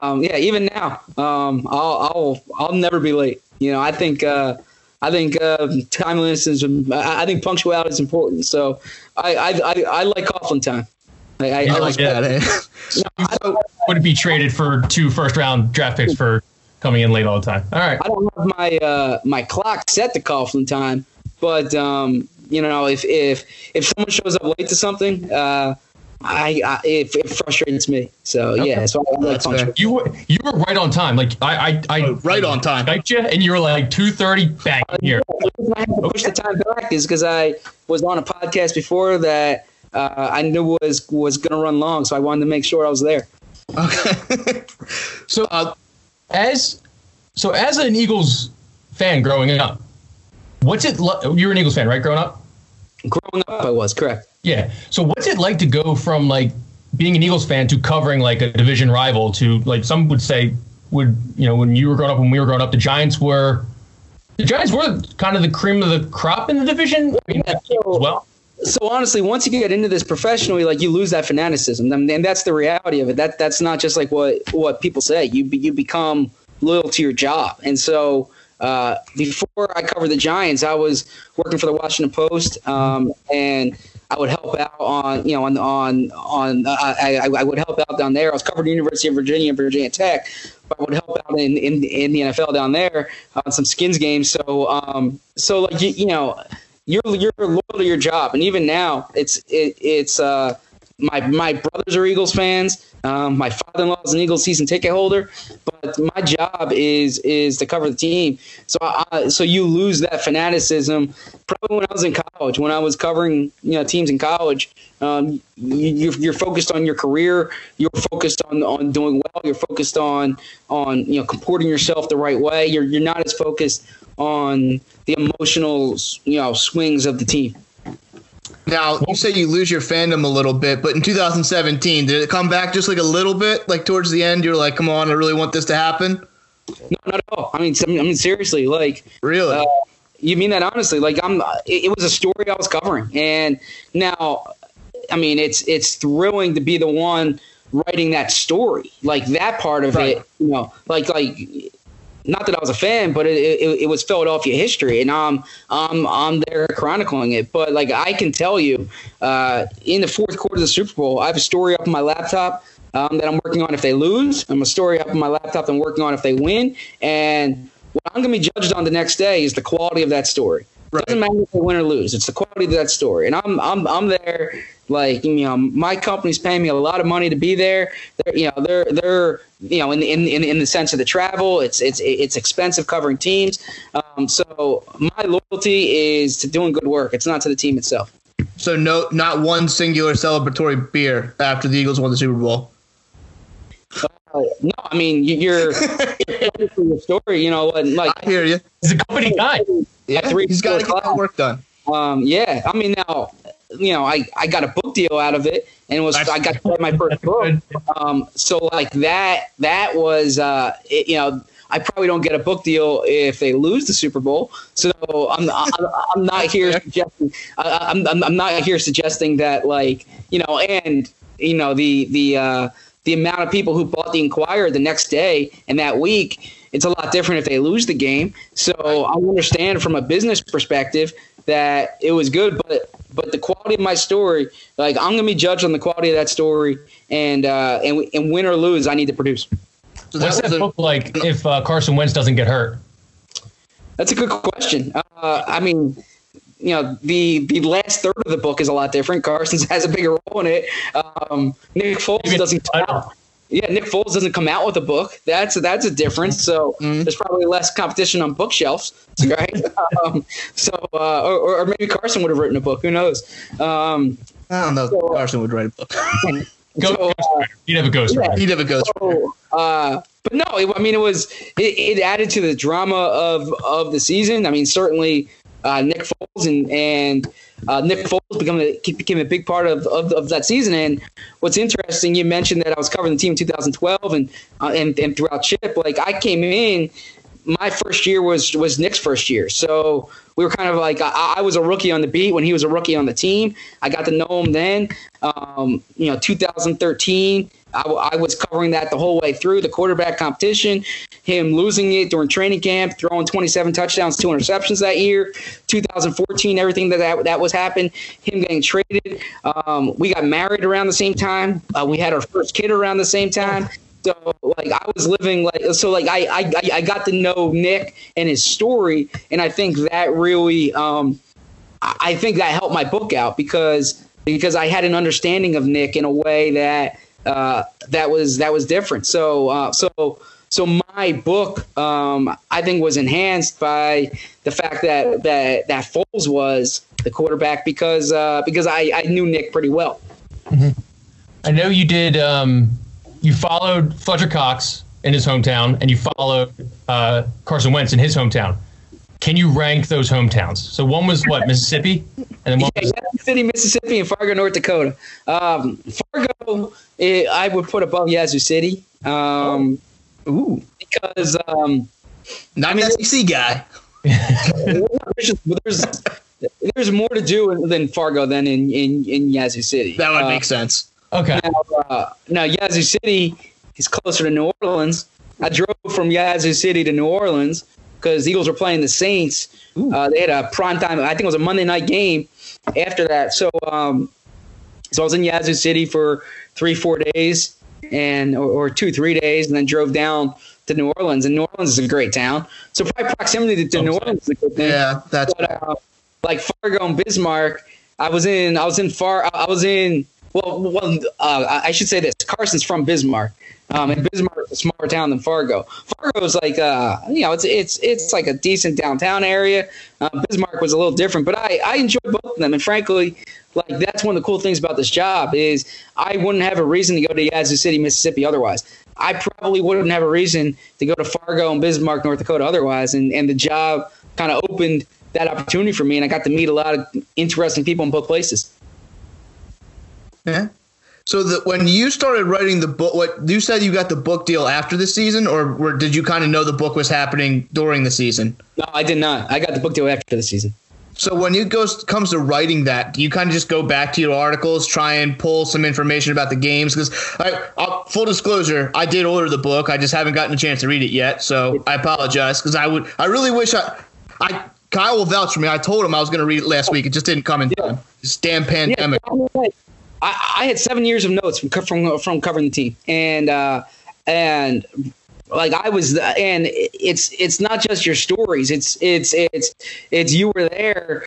D: um, yeah, even now, um, I'll, I'll, I'll never be late. You know, I think, uh, I think uh, timeliness is. I I think punctuality is important. So, I, I, I, I like Coughlin time. I, I, I
A: like
D: like
C: that, eh?
A: You would it be traded for two first round draft picks for coming in late all the time. All right.
D: I don't have my uh, my clock set to Coughlin time, but um, you know, if if if someone shows up late to something, uh, I, I it, it frustrates me. So yeah, so I like
C: That's fair.
A: You were you were right on time. Like I I, I
C: Oh, right on time.
A: Skyped you, and you were like two thirty. Bang here.
D: The reason I had to push the time back is because I was on a podcast before that uh, I knew was was going to run long, so I wanted to make sure I was there.
C: Okay.
A: So
C: Uh,
A: as so as an Eagles fan growing up, what's it? Lo- You're an Eagles fan, right? Growing up.
D: Growing up, I was correct.
A: Yeah. So what's it like to go from like being an Eagles fan to covering like a division rival to like some would say would you know when you were growing up when we were growing up the Giants were the Giants were kind of the cream of the crop in the division I mean,
D: Yeah,
A: well.
D: So honestly, once you get into this professionally, like you lose that fanaticism, and, and that's the reality of it. That that's not just like what what people say. You be- you become loyal to your job, and so. Uh, before I covered the Giants, I was working for the Washington Post, um, and I would help out on, you know, on on on. Uh, I, I I would help out down there. I was covering the University of Virginia and Virginia Tech, but I would help out in, in in the NFL down there on some skins games. So um, so like you, you know, you're you're loyal to your job, and even now, it's it, it's uh, my my brothers are Eagles fans. Um, my father-in-law is an Eagles season ticket holder, but my job is is to cover the team. So I, so you lose that fanaticism. Probably when I was in college, when I was covering you know teams in college, um, you, are you're focused on your career. You're focused on on doing well. You're focused on on you know comporting yourself the right way. You're you're not as focused on the emotional you know swings of the team.
C: Now you say you lose your fandom a little bit, but in 2017, did it come back just like a little bit? Like towards the end, you're like, "Come on, I really want this to happen."
D: No, not at all. I mean, I mean, seriously, like,
C: really?
D: Uh, you mean that honestly? Like, I'm. It, it was a story I was covering, and now, I mean, it's it's thrilling to be the one writing that story, like that part of right. it. You know, like like not that I was a fan, but it, it, it was Philadelphia history, and I'm I'm I'm there chronicling it. But like I can tell you, uh, in the fourth quarter of the Super Bowl, I have a story up on my laptop um, that I'm working on if they lose. I'm a story up on my laptop that I'm working on if they win, and what I'm going to be judged on the next day is the quality of that story. Right. It doesn't matter if they win or lose; it's the quality of that story, and I'm I'm I'm there like you know, my company's paying me a lot of money to be there. They're, you know, they're they're you know in in in, in the sense of the travel, it's it's it's expensive covering teams. Um, so my loyalty is to doing good work. It's not to the team itself.
C: So no, not one singular celebratory beer after the Eagles won the Super Bowl.
D: Uh, no, I mean you're, you're your story. You know, like
C: I hear you.
F: He's a company guy.
C: Yeah, he's got to get that work done.
D: Um, yeah, I mean now you know, I, I got a book deal out of it, and it was That's I got to write my first book. Um, so like that that was uh, it, you know. I probably don't get a book deal if they lose the Super Bowl. So I'm, I'm, I'm not here suggesting I'm, I'm, I'm not here suggesting that like you know and you know the the uh, the amount of people who bought the Inquirer the next day and that week it's a lot different if they lose the game. So I understand from a business perspective that it was good, but but the quality of my story, like I'm gonna be judged on the quality of that story, and uh, and and win or lose, I need to produce.
F: So What's that book like if uh, Carson Wentz doesn't get hurt?
D: That's a good question. Uh, I mean, you know, the the last third of the book is a lot different. Carson has a bigger role in it. Um, Nick Foles doesn't. Yeah, Nick Foles doesn't come out with a book. That's that's a difference. So mm-hmm. there's probably less competition on bookshelves, right? um, so uh, or, or, maybe Carson would have written a book. Who knows? Um,
C: I don't know. So, Carson would write a book.
F: Go, so, uh, he'd have a ghost. Yeah,
C: he'd have a ghost. So,
D: uh, but no, it, I mean it was it, it, added to the drama of of the season. I mean certainly uh, Nick Foles and and uh, Nick Foles became a, became a big part of, of, of, that season. And what's interesting, you mentioned that I was covering the team in 2012 and uh, and, and throughout Chip. Like I came in, my first year was was Nick's first year, so we were kind of like I, I, was a rookie on the beat when he was a rookie on the team. I got to know him then. Um, you know, 2013. I, I, was covering that the whole way through the quarterback competition, him losing it during training camp, throwing 27 touchdowns, two interceptions that year. 2014, everything that that, that was happened, him getting traded. Um, we got married around the same time. Uh, we had our first kid around the same time. So like I was living like so like I I I got to know Nick and his story, and I think that really um, I think that helped my book out because because I had an understanding of Nick in a way that uh, that was that was different. So uh, so so my book um, I think was enhanced by the fact that that that Foles was the quarterback because uh, because I, I knew Nick pretty well.
F: Mm-hmm. I know you did. Um, you followed Fletcher Cox in his hometown, and you followed uh, Carson Wentz in his hometown. Can you rank those hometowns? So one was what Mississippi, and then one
D: yeah, was- City, Mississippi, and Fargo, North Dakota. Um, Fargo, it, I would put above Yazoo City. Um,
C: Ooh,
D: because um,
C: not I mean, an SEC guy.
D: there's, there's, there's more to do than Fargo than in in, in Yazoo City.
C: That would uh, make sense.
F: Okay.
D: Now, uh, now, Yazoo City is closer to New Orleans. I drove from Yazoo City to New Orleans because Eagles were playing the Saints. Uh, they had a prime time. I think it was a Monday night game. After that, so um, so I was in Yazoo City for three, four days, and or, or, two, three days, and then drove down to New Orleans. And New Orleans is a great town. So probably proximity to, to New Orleans is a good thing.
C: Yeah, that's
D: but, uh, like Fargo and Bismarck. I was in. I was in far. I was in Well, well, uh, I should say this: Carson's from Bismarck, um, and Bismarck is a smaller town than Fargo. Fargo is like, uh, you know, it's it's it's like a decent downtown area. Uh, Bismarck was a little different, but I I enjoyed both of them, and frankly, like that's one of the cool things about this job is I wouldn't have a reason to go to Yazoo City, Mississippi, otherwise. I probably wouldn't have a reason to go to Fargo and Bismarck, North Dakota, otherwise, and and the job kind of opened that opportunity for me, and I got to meet a lot of interesting people in both places.
C: Yeah. So that when you started writing the book, what you said you got the book deal after the season, or were, did you kind of know the book was happening during the season?
D: No, I did not. I got the book deal after the season.
C: So when it goes comes to writing that, do you kind of just go back to your articles, try and pull some information about the games? Because I, full disclosure, I did order the book. I just haven't gotten a chance to read it yet, so I apologize. Because I would, I really wish I, I Kyle will vouch for me. I told him I was going to read it last oh. week. It just didn't come in time. This damn pandemic.
D: Yeah, I, I, had seven years of notes from from from covering the team, and uh, and like I was, and it's it's not just your stories. It's it's it's it's you were there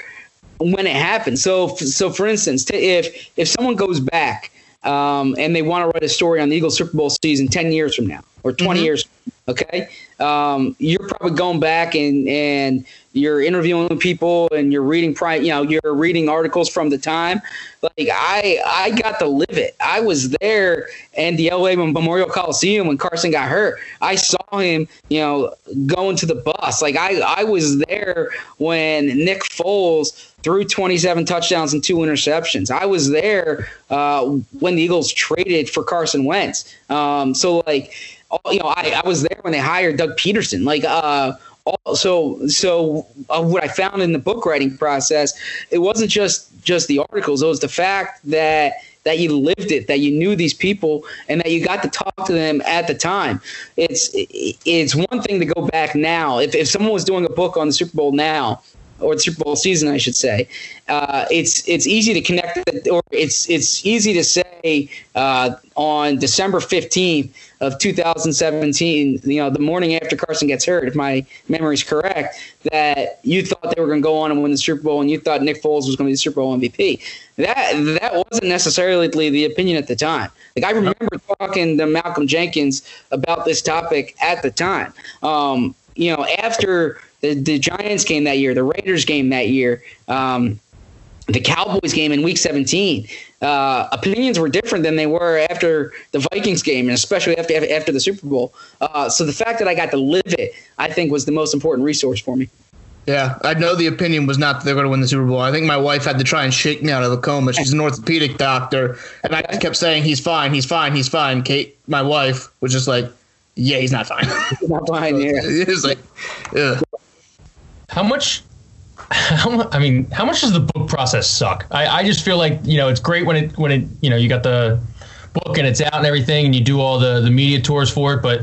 D: when it happened. So so for instance, if if someone goes back um, and they want to write a story on the Eagles Super Bowl season ten years from now or 20 mm-hmm. years, okay, um, you're probably going back and and you're interviewing people and you're reading you know you're reading articles from the time. Like i i got to live it. I was there in the la memorial coliseum when carson got hurt. I saw him you know going to the bus. Like i i was there when nick foles threw 27 touchdowns and two interceptions. I was there uh, when the eagles traded for carson wentz. Um, so like you know I, I was there when they hired doug Pederson. like uh so so uh, what I found in the book writing process, it wasn't just just the articles. It was the fact that that you lived it, that you knew these people, and that you got to talk to them at the time. It's it's one thing to go back now. If if someone was doing a book on the Super Bowl now, or the Super Bowl season, I should say. Uh, it's it's easy to connect, or it's it's easy to say uh, on December fifteenth of 2017, you know, the morning after Carson gets hurt, if my memory is correct, that you thought they were going to go on and win the Super Bowl, and you thought Nick Foles was going to be the Super Bowl MVP. That that wasn't necessarily the opinion at the time. Like I remember talking to Malcolm Jenkins about this topic at the time. Um, you know, after the, the Giants game that year, the Raiders game that year, um, the Cowboys game in Week 17. Uh, opinions were different than they were after the Vikings game, and especially after after the Super Bowl. Uh, so the fact that I got to live it, I think, was the most important resource for me.
C: Yeah, I know the opinion was not that they're going to win the Super Bowl. I think my wife had to try and shake me out of the coma. She's an orthopedic doctor, and I kept saying he's fine, he's fine, he's fine. Kate, my wife, was just like, "Yeah, he's not fine.
D: He's not fine. Yeah,
C: it's like, yeah.
F: How much? How I mean, how much does the book process suck? I, I just feel like you know it's great when it when it you know you got the book and it's out and everything, and you do all the the media tours for it, but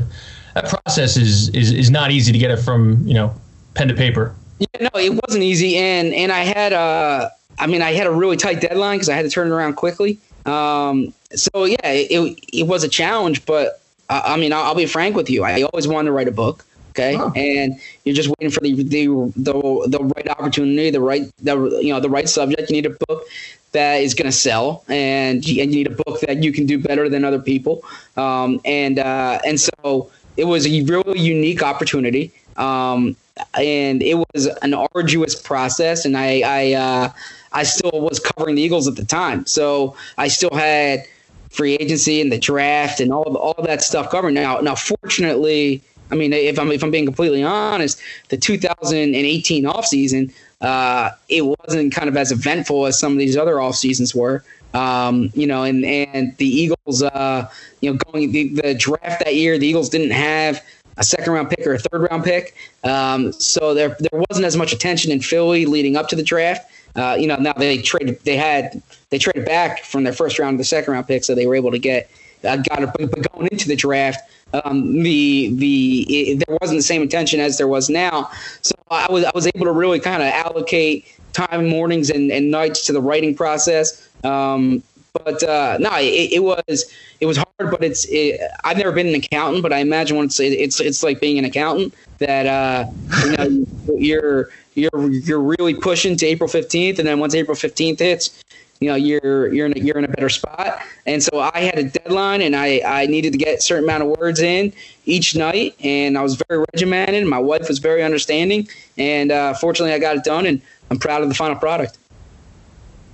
F: that process is is is not easy to get it from you know pen to paper.
D: Yeah, no, it wasn't easy, and and I had uh, I mean, I had a really tight deadline because I had to turn it around quickly. Um, so yeah, it it was a challenge, but uh, I mean, I'll, I'll be frank with you. I always wanted to write a book. Okay, oh. and you're just waiting for the, the the the right opportunity, the right the you know the right subject. You need a book that is going to sell, and you, and you need a book that you can do better than other people. Um, and uh, and so it was a really unique opportunity. Um, and it was an arduous process, and I I uh, I still was covering the Eagles at the time, so I still had free agency and the draft and all of, all of that stuff covered. Now now fortunately I mean, if I'm if I'm being completely honest, the 2018 offseason, uh, it wasn't kind of as eventful as some of these other off seasons were. Um, you know, and and the Eagles, uh, you know, going the, the, draft that year, the Eagles didn't have a second round pick or a third round pick, um, so there there wasn't as much attention in Philly leading up to the draft. Uh, you know, now they traded, they had they traded back from their first round to the second round pick, so they were able to get uh, got it. But going into the draft, um, the the it, there wasn't the same attention as there was now. So I was I was able to really kind of allocate time mornings and, and nights to the writing process. Um, but uh, no, it, it, was it was hard. But it's it, I've never been an accountant, but I imagine once it, it's it's like being an accountant that uh, you know you're you're you're really pushing to April fifteenth, and then once April fifteenth hits, you know you're you're in a, you're in a better spot. And so I had a deadline, and I I needed to get a certain amount of words in each night, and I was very regimented. My wife was very understanding, and uh, fortunately I got it done, and I'm proud of the final product.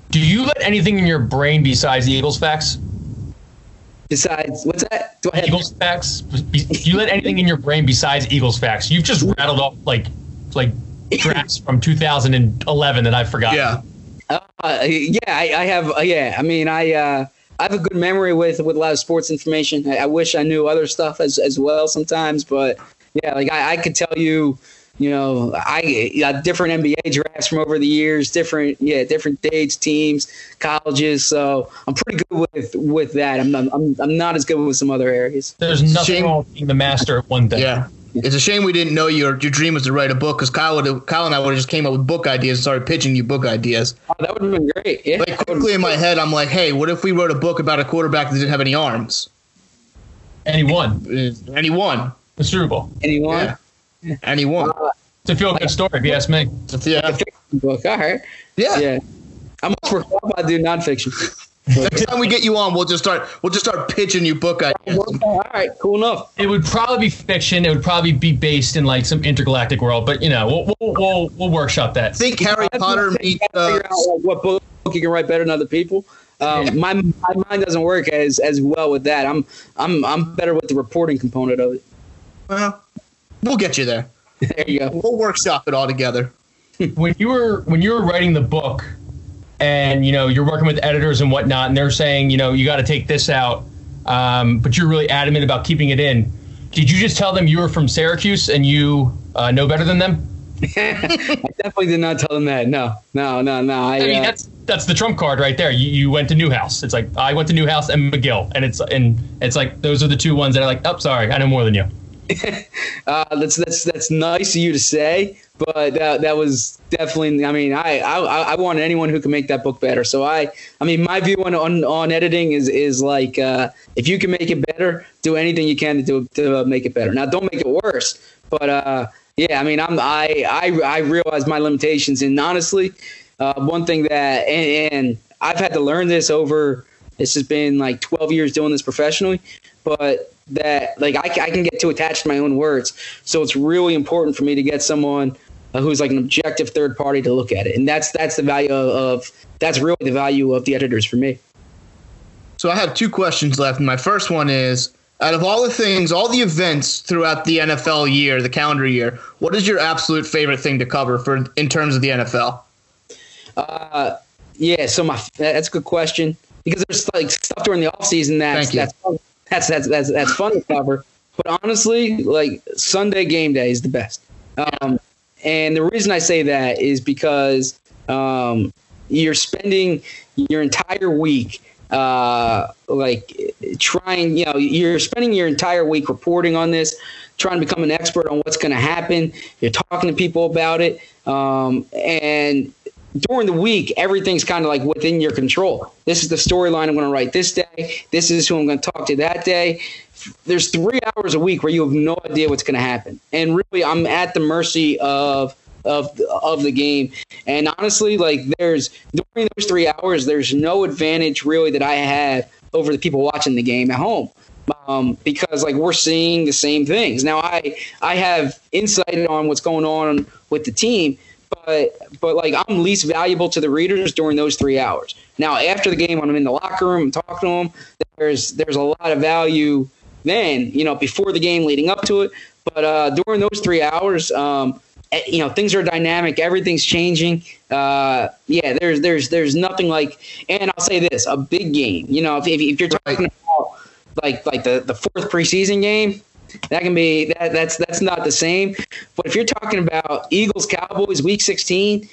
F: Do you let anything in your brain besides the Eagles facts?
D: Besides, what's that? Go ahead.
F: Eagles facts. Do you let anything in your brain besides Eagles facts? You've just rattled off like like drafts from 2011 that I forgot.
C: Yeah.
D: Uh, yeah, I, I have. Uh, yeah, I mean, I uh, I have a good memory with with a lot of sports information. I, I wish I knew other stuff as as well sometimes, but yeah, like I, I could tell you, you know, I uh, different NBA drafts from over the years, different yeah, different dates, teams, colleges. So I'm pretty good with with that. I'm I'm I'm not as good with some other areas.
F: There's nothing
C: Shame.
F: wrong with being the master of one thing.
C: Yeah. It's a shame we didn't know your your dream was to write a book because Kyle would Kyle and I would have just came up with book ideas and started pitching you book ideas.
D: Oh, that would have been great. Yeah,
C: Like quickly in my head, I'm like, hey, what if we wrote a book about a quarterback that didn't have any arms?
F: And he won
C: Uh, And he won.
F: the Super Bowl.
D: anyone?
C: Yeah. And he won.
F: It's a feel good story, if you ask me.
C: Yeah.
D: Book. All right.
C: Yeah.
D: Yeah. I'm much more I do nonfiction.
C: Next time we get you on, we'll just start we'll just start pitching you book ideas.
D: All right. Cool enough.
F: It would probably be fiction. It would probably be based in like some intergalactic world, but you know, we'll we'll, we'll, we'll workshop that.
C: Think Harry Potter
D: You
C: meets uh,
D: figure out like, what book you can write better than other people. Um, my my mind doesn't work as as well with that. I'm I'm I'm better with the reporting component of it.
C: well, we'll get you there.
D: There you go.
C: We'll workshop it all together.
F: when you were when you were writing the book and you know you're working with editors and whatnot and they're saying you know you got to take this out um, but you're really adamant about keeping it in did you just tell them you were from syracuse and you uh, know better than them
D: I definitely did not tell them that. No, no, no, no. I,
F: i mean
D: uh,
F: that's that's the trump card right there you, you went to newhouse it's like i went to newhouse and mcgill and it's and it's like those are the two ones that are like oh sorry i know more than you
D: Uh, that's that's that's nice of you to say, but that that was definitely. I mean, I I, I want anyone who can make that book better. So I I mean, my view on on, on editing is is like uh, if you can make it better, do anything you can to do to uh, make it better. Now, don't make it worse, but uh, yeah, I mean, I'm I I I realize my limitations, and honestly, uh, one thing that and, and I've had to learn this over. This has been like 12 years doing this professionally, but that like I, I can get too attached to my own words. So it's really important for me to get someone uh, who's like an objective third party to look at it, and that's that's the value of, of that's really the value of the editors for me.
C: So I have two questions left. My first one is out of all the things, all the events throughout the NFL year, the calendar year, what is your absolute favorite thing to cover for in terms of the NFL?
D: Uh, yeah, so my that's a good question because there's like stuff during the off season that's that's. That's that's that's that's fun to cover. But honestly, like Sunday game day is the best. Um, and the reason I say that is because um, you're spending your entire week uh, like trying, you know, you're spending your entire week reporting on this, trying to become an expert on what's going to happen. You're talking to people about it. Um, and during the week, everything's kind of like within your control. This is the storyline I'm going to write this day. This is who I'm going to talk to that day. There's three hours a week where you have no idea what's going to happen, and really, I'm at the mercy of of of the game. And honestly, like there's during those three hours, there's no advantage really that I have over the people watching the game at home. Um, because like we're seeing the same things now. I I have insight on what's going on with the team, but but like I'm least valuable to the readers during those three hours. Now after the game, when I'm in the locker room and talking to them, there's there's a lot of value then. You know, before the game, leading up to it, but uh, during those three hours, um, eh, you know, things are dynamic. Everything's changing. Uh, yeah, there's there's there's nothing like. And I'll say this: a big game. You know, if if, if you're talking about like like the the fourth preseason game, that can be that that's that's not the same. But if you're talking about Eagles Cowboys Week 16,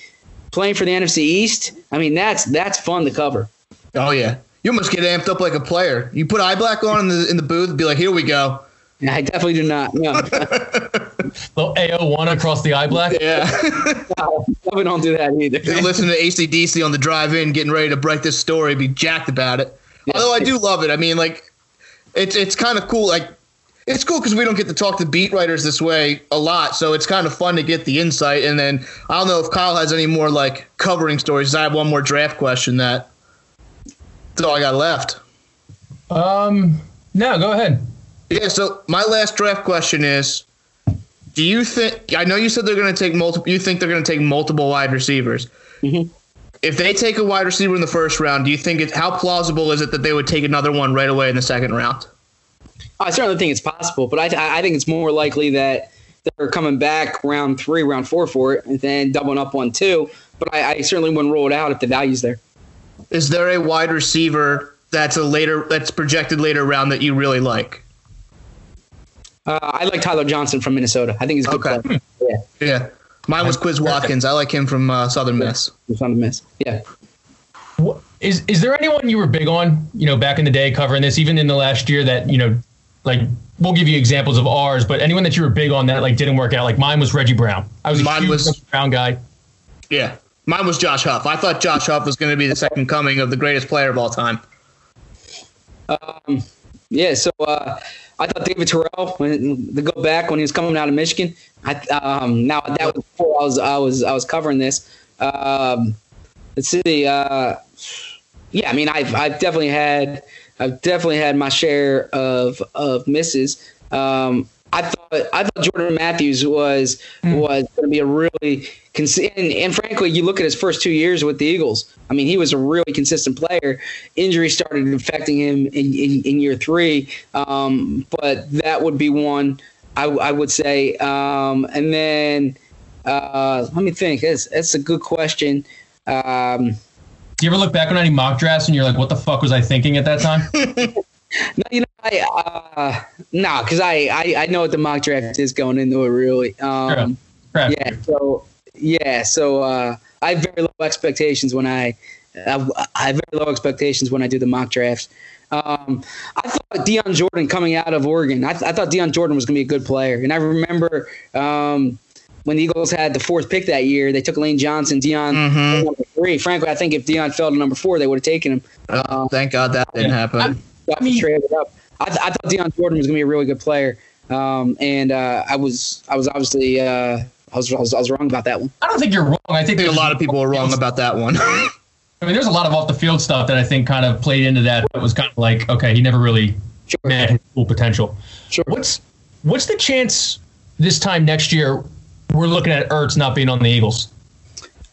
D: playing for the NFC East, I mean that's that's fun to cover.
C: Oh yeah, you almost get amped up like a player. You put eye black on in the in the booth, be like, here we go.
D: I definitely do not. No,
F: little ao1 across the eye black
C: Yeah.
D: we don't do that either.
C: You're listening to ACDC on the drive-in, getting ready to break this story, be jacked about it. Although I do love it. I mean, like, it's it's kind of cool. Like, it's cool because we don't get to talk to beat writers this way a lot, so it's kind of fun to get the insight. And then I don't know if Kyle has any more like covering stories. I have one more draft question that That's all I got left.
F: Um, no, go ahead.
C: Yeah. So my last draft question is: Do you think? I know you said they're going to take multiple. You think they're going to take multiple wide receivers?
D: Mhm.
C: If they take a wide receiver in the first round, do you think it? How plausible is it that they would take another one right away in the second round?
D: I certainly think it's possible, but I, I think it's more likely that they're coming back round three, round four for it, and then doubling up on two. But I, I certainly wouldn't rule it out if the value's there.
C: Is there a wide receiver that's a later that's projected later round that you really like?
D: Uh, I like Tyler Johnson from Minnesota. I think he's a good
C: Okay.
D: player. Yeah,
C: Yeah. Mine was Quez Watkins. I like him from uh, Southern Miss.
D: the miss. Yeah.
F: Wh- Is is there anyone you were big on, you know, back in the day covering this, even in the last year that, you know, like we'll give you examples of ours, but anyone that you were big on that like didn't work out, like mine was Reggie Brown. I was a
C: Mine
F: huge
C: was-
F: Reggie Brown guy.
C: Yeah. Mine was Josh Huff. I thought Josh Huff was going to be the second coming of the greatest player of all time.
D: Um, yeah, so uh, I thought David Terrell when to go back when he was coming out of Michigan. I um, now that was before I was I was I was covering this. Um, let's see. Uh, yeah, I mean I've I've definitely had I've definitely had my share of of misses. Um, I thought I thought Jordan Matthews was was going to be a really cons- and, and frankly, you look at his first two years with the Eagles. I mean, he was a really consistent player. Injury started affecting him in, in, in year three, um, but that would be one I, I would say. Um, and then uh, let me think. That's that's a good question. Um,
F: Do you ever look back on any mock drafts and you're like, what the fuck was I thinking at that time?
D: No, you know, I uh, no, because I, I I know what the mock draft is going into it really. Um,
F: Crap.
D: yeah, so yeah, so uh, I have very low expectations when I, I I have very low expectations when I do the mock drafts. Um, I thought Dion Jordan coming out of Oregon, I, th- I thought Dion Jordan was going to be a good player, and I remember um, when the Eagles had the fourth pick that year, they took Lane Johnson, Dion
C: Mhm.
D: number three. Frankly, I think if Dion fell to number four, they would have taken him.
C: Oh, thank God that didn't happen.
D: I mean, traded up. I, th- I thought Dion Jordan was going to be a really good player, um, and uh, I was I was obviously uh, I was, I was I was wrong about that one.
F: I don't think you're wrong. I think
C: I think a lot of people are wrong about that one.
F: I mean, there's a lot of off the field stuff that I think kind of played into that. It was kind of like, okay, he never really
D: Sure.
F: met his full potential.
D: Sure.
F: What's what's the chance this time next year we're looking at Ertz not being on the Eagles?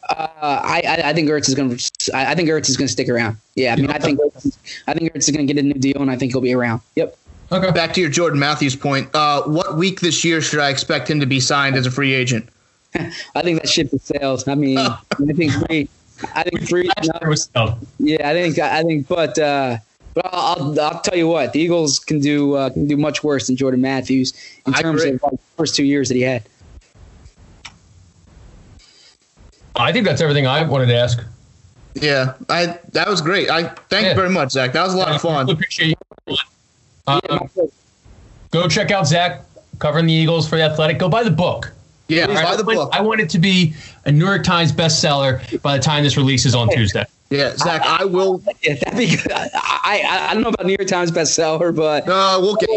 D: Uh, I, I I think Ertz is going to I I think Ertz is going to stick around. Yeah, I mean I think Ertz, I think Ertz is going to get a new deal, and I think he'll be around. Yep.
F: Okay.
C: Back to your Jordan Matthews point. Uh, what week this year should I expect him to be signed as a free agent?
D: I think that ship is sailed. I mean, I think free. I think free.
F: Last year was tough.
D: Yeah, I think I think, but uh, but I'll, I'll I'll tell you what, the Eagles can do uh, can do much worse than Jordan Matthews in terms of like, the first two years that he had.
F: I think that's everything I wanted to ask.
C: Yeah, I that was great. I thank
F: Yeah.
C: you very much, Zach. That was a lot of
F: I
C: fun.
F: appreciate you. Um,
D: Yeah,
F: go check out Zach covering the Eagles for the Athletic. Go buy the book.
C: Yeah,
F: All right?
C: buy the
F: I want-
C: book.
F: I want it to be a New York Times bestseller by the time this releases on Tuesday.
C: Yeah, Zach, I will.
D: Yeah, that'd be good. I, I I don't know about New York Times bestseller, but
C: Uh, we'll get.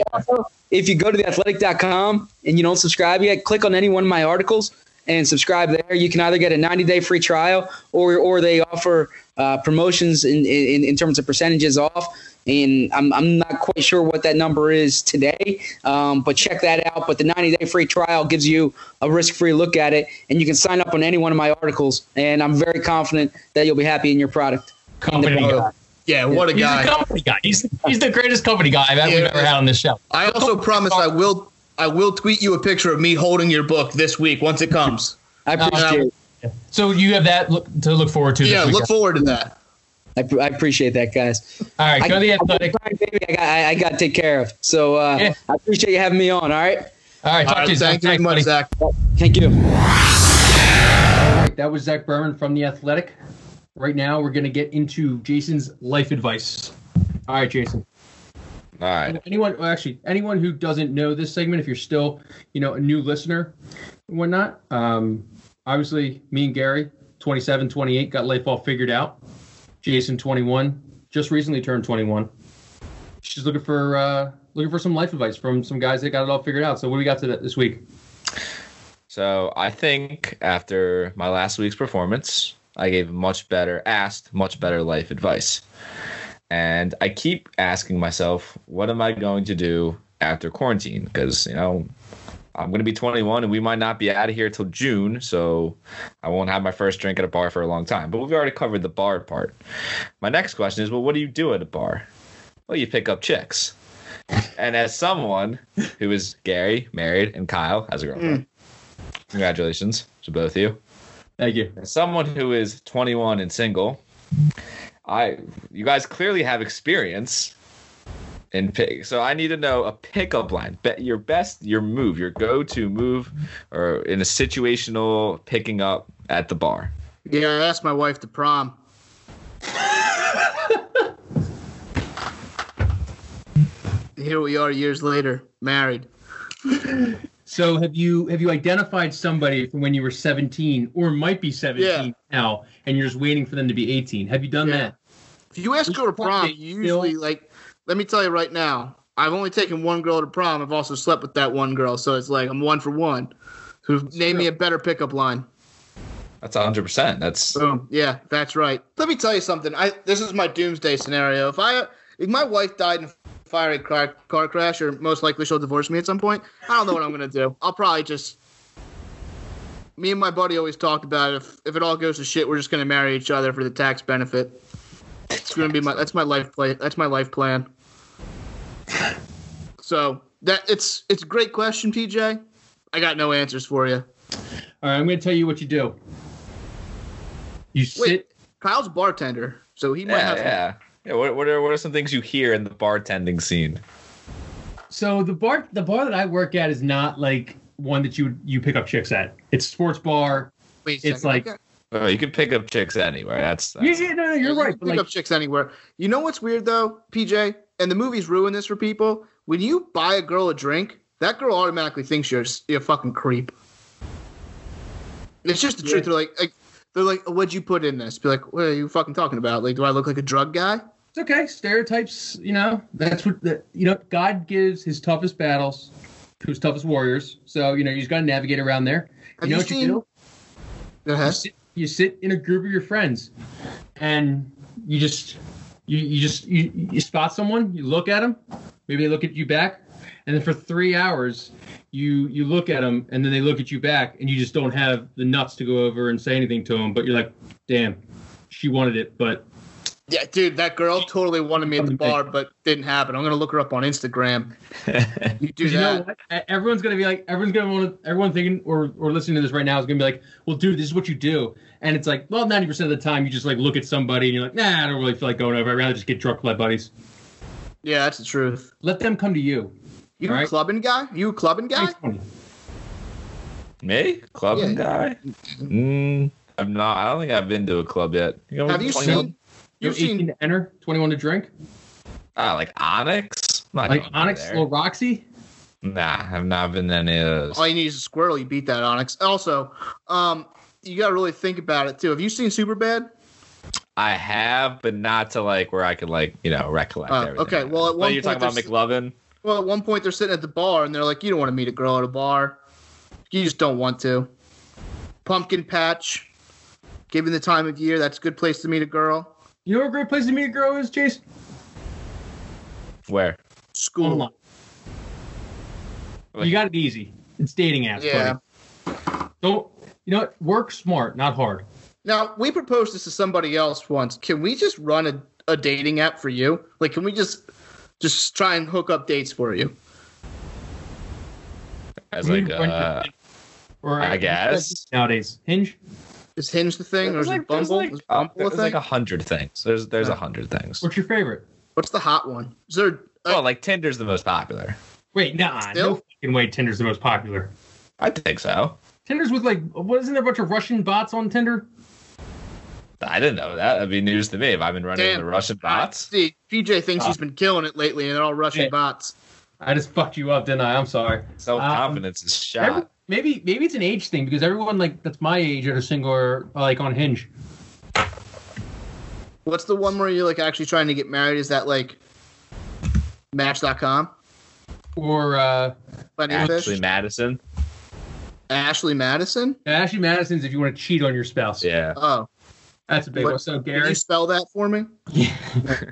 D: if you go to theathletic.com and you don't subscribe yet, click on any one of my articles and subscribe there. You can either get a 90 day free trial or or they offer uh, promotions in, in in terms of percentages off. And I'm, I'm not quite sure what that number is today, um, but check that out. But the 90 day free trial gives you a risk free look at it, and you can sign up on any one of my articles. And I'm very confident that you'll be happy in your product.
F: Company guy.
C: Yeah, what a
F: He's
C: guy.
F: the company guy. He's, he's the greatest company guy I've ever had on this show.
C: I also promise I will. I will tweet you a picture of me holding your book this week once it comes.
D: I appreciate it.
F: So you have that look, to look forward to.
C: Yeah,
F: this
C: look forward to that.
D: I, I appreciate that, guys.
F: All right,
D: I,
F: go to the
D: I-
F: athletic.
D: baby, I got, I, I got to take care of. So uh,
F: Yeah.
D: I appreciate you having me on. All right.
F: All right,
C: All
F: talk to
C: right,
F: you.
C: thank you very much. Zach.
D: Thank you.
A: All right, that was Zach Berman from The Athletic. Right now, we're going to get into Jason's life advice. All right, Jason.
B: All right.
A: Anyone, well, actually, anyone who doesn't know this segment, if you're still, you know, a new listener and whatnot, um, obviously, me and Gary, 27, 28, got life all figured out. Jason, 21, just recently turned 21. She's looking for uh, looking for some life advice from some guys that got it all figured out. So, what do we got to that this week?
B: So I think after my last week's performance, I gave much better, asked much better life advice. And I keep asking myself, what am I going to do after quarantine? Because you know, I'm going to be 21, and we might not be out of here till June, so I won't have my first drink at a bar for a long time. But we've already covered the bar part. My next question is, well, what do you do at a bar? Well, you pick up chicks. And as someone who is Gary, married, and Kyle has a girlfriend, mm. congratulations to both of you.
A: Thank you.
B: As someone who is 21 and single, I you guys clearly have experience in pick. So I need to know a pickup line. Bet your best, your move, your go-to move, or in a situational picking up at the bar.
C: Yeah, I asked my wife to prom. Here we are years later, married.
A: So have you have you identified somebody from when you were 17 or might be 17
C: Yeah.
A: now and you're just waiting for them to be 18? Have you done
C: Yeah.
A: that?
C: If you ask
A: Which
C: her to prom, you usually
A: still-
C: like. Let me tell you right now, I've only taken one girl to prom. I've also slept with that one girl, so it's like I'm one for one. So name me a better pickup line.
B: That's 100%. That's
C: Boom. Yeah, that's right. Let me tell you something. I this is my doomsday scenario. If I if my wife died in a fiery car, car crash, or most likely she'll divorce me at some point, I don't know what I'm gonna do. I'll probably just. Me and my buddy always talked about if if it all goes to shit, we're just gonna marry each other for the tax benefit. It's gonna be my that's my life play. That's my life plan. So that it's it's a great question, PJ. I got no answers for you.
A: All right, I'm going to tell you what you do. You sit
C: Wait. Kyle's a bartender, so he might
B: yeah,
C: have.
B: yeah. Yeah, what, what are what are some things you hear in the bartending scene?
A: So the bar the bar that I work at is not like one that you you pick up chicks at. It's sports bar.
C: Wait a
A: It's
C: second.
A: like-
B: Oh, Oh, you can pick up chicks anywhere. That's,
A: Yeah,
B: that's
A: yeah, no, no, you're
C: You
A: right.
C: can pick
A: like,
C: up chicks anywhere. You know what's weird though, PJ? And the movies ruin this for people. When you buy a girl a drink, that girl automatically thinks you're you're a fucking creep. It's just the
A: Yeah.
C: truth. They're like, like, they're like, what'd you put in this? Be like, what are you fucking talking about? Like, do I look like a drug guy?
A: it's okay. Stereotypes, you know, that's what the you know. God gives his toughest battles to his toughest warriors. So you know, you just got to navigate around there.
C: Have
A: you know
C: you
A: what
C: seen-
A: you do?
C: Go
A: You sit, you sit in a group of your friends, and you just you, you just you, you spot someone, you look at them, maybe they look at you back, and then for three hours you you look at them, and then they look at you back, and you just don't have the nuts to go over and say anything to them. But you're like, damn, she wanted it, but
C: Yeah, dude, that girl totally wanted me at the bar, but didn't happen. I'm gonna look her up on Instagram. You do
A: Because you know
C: that.
A: what? Everyone's gonna be like, everyone's gonna want to, everyone thinking or or listening to this right now is gonna be like, well, dude, this is what you do, and it's like, well, ninety percent of the time you just like look at somebody and you're like, nah, I don't really feel like going over. I'd rather just get drunk with my buddies.
C: Yeah, that's the truth.
A: Let them come to you.
C: You a clubbing guy? You a clubbing guy?
B: Me, clubbing
C: Yeah.
B: guy. Mm, I'm not. I don't think I've been to a club yet. You know,
C: Have you
B: 21?
C: seen?
A: You're
C: You've seen?
A: to enter, 21 to drink,
B: Ah, like Onyx?
A: Like Onyx,
B: there.
A: little Roxy.
B: Nah, I've not been to any of those.
C: All you need is a squirrel. You beat that Onyx. Also, um, you got to really think about it too. Have you seen Superbad?
B: I have, but not to like where I could like you know recollect
C: Oh,
B: everything.
C: okay. Well, at
B: But you're talking about
C: there's-
B: McLovin.
C: Well, at one point they're sitting at the bar and they're like, "You don't want to meet a girl at a bar. You just don't want to." Pumpkin patch. Given the time of year, that's a good place to meet a girl.
A: You know what a great place to meet a girl is, Chase?
B: Where?
C: School.
A: Online. You got it easy. It's dating apps.
C: Yeah.
A: buddy. Don't you know? what? Work smart, not hard.
C: Now we proposed this to somebody else once. Can we just run a, a dating app for you? Like, can we just just try and hook up dates for you?
B: As
A: You
B: like uh.
A: Or
B: I guess.
A: nowadays Hinge.
C: Is Hinge the thing, or is
B: like,
C: it
B: there's
C: Bumble?
B: like,
C: is
B: uh,
C: Bumble a thing?
B: like a hundred things. There's there's a
A: Yeah.
B: hundred things.
A: What's your favorite?
C: What's the hot one? Is there? Uh,
B: Well, like Tinder's the most popular.
A: Wait, nah,
C: Still?
A: no fucking way. Tinder's the most popular.
B: I think so.
A: Tinder's with like, what isn't there a bunch of Russian bots on Tinder?
B: I didn't know that. That'd be news to me if I've been running
C: Damn.
B: the Russian bots.
C: See, PJ thinks
A: Ah.
C: he's been killing it lately, and they're all Russian
A: Yeah.
C: bots.
A: I just fucked you up, didn't I? I'm sorry.
B: Self confidence is shot.
A: Every- maybe maybe it's an age thing because everyone like that's my age at a single or like on Hinge.
C: What's the one where you're like actually trying to get married? Is that like Match.com?
A: Or uh
C: Plenty of
B: Ashley
C: fish?
B: Madison.
C: Ashley Madison?
A: Ashley Madison's if you want to cheat on your spouse.
B: Yeah.
C: Oh,
A: That's a big
C: What-
A: one. So
C: Can you
A: Gary,
C: spell that for me?
A: yeah.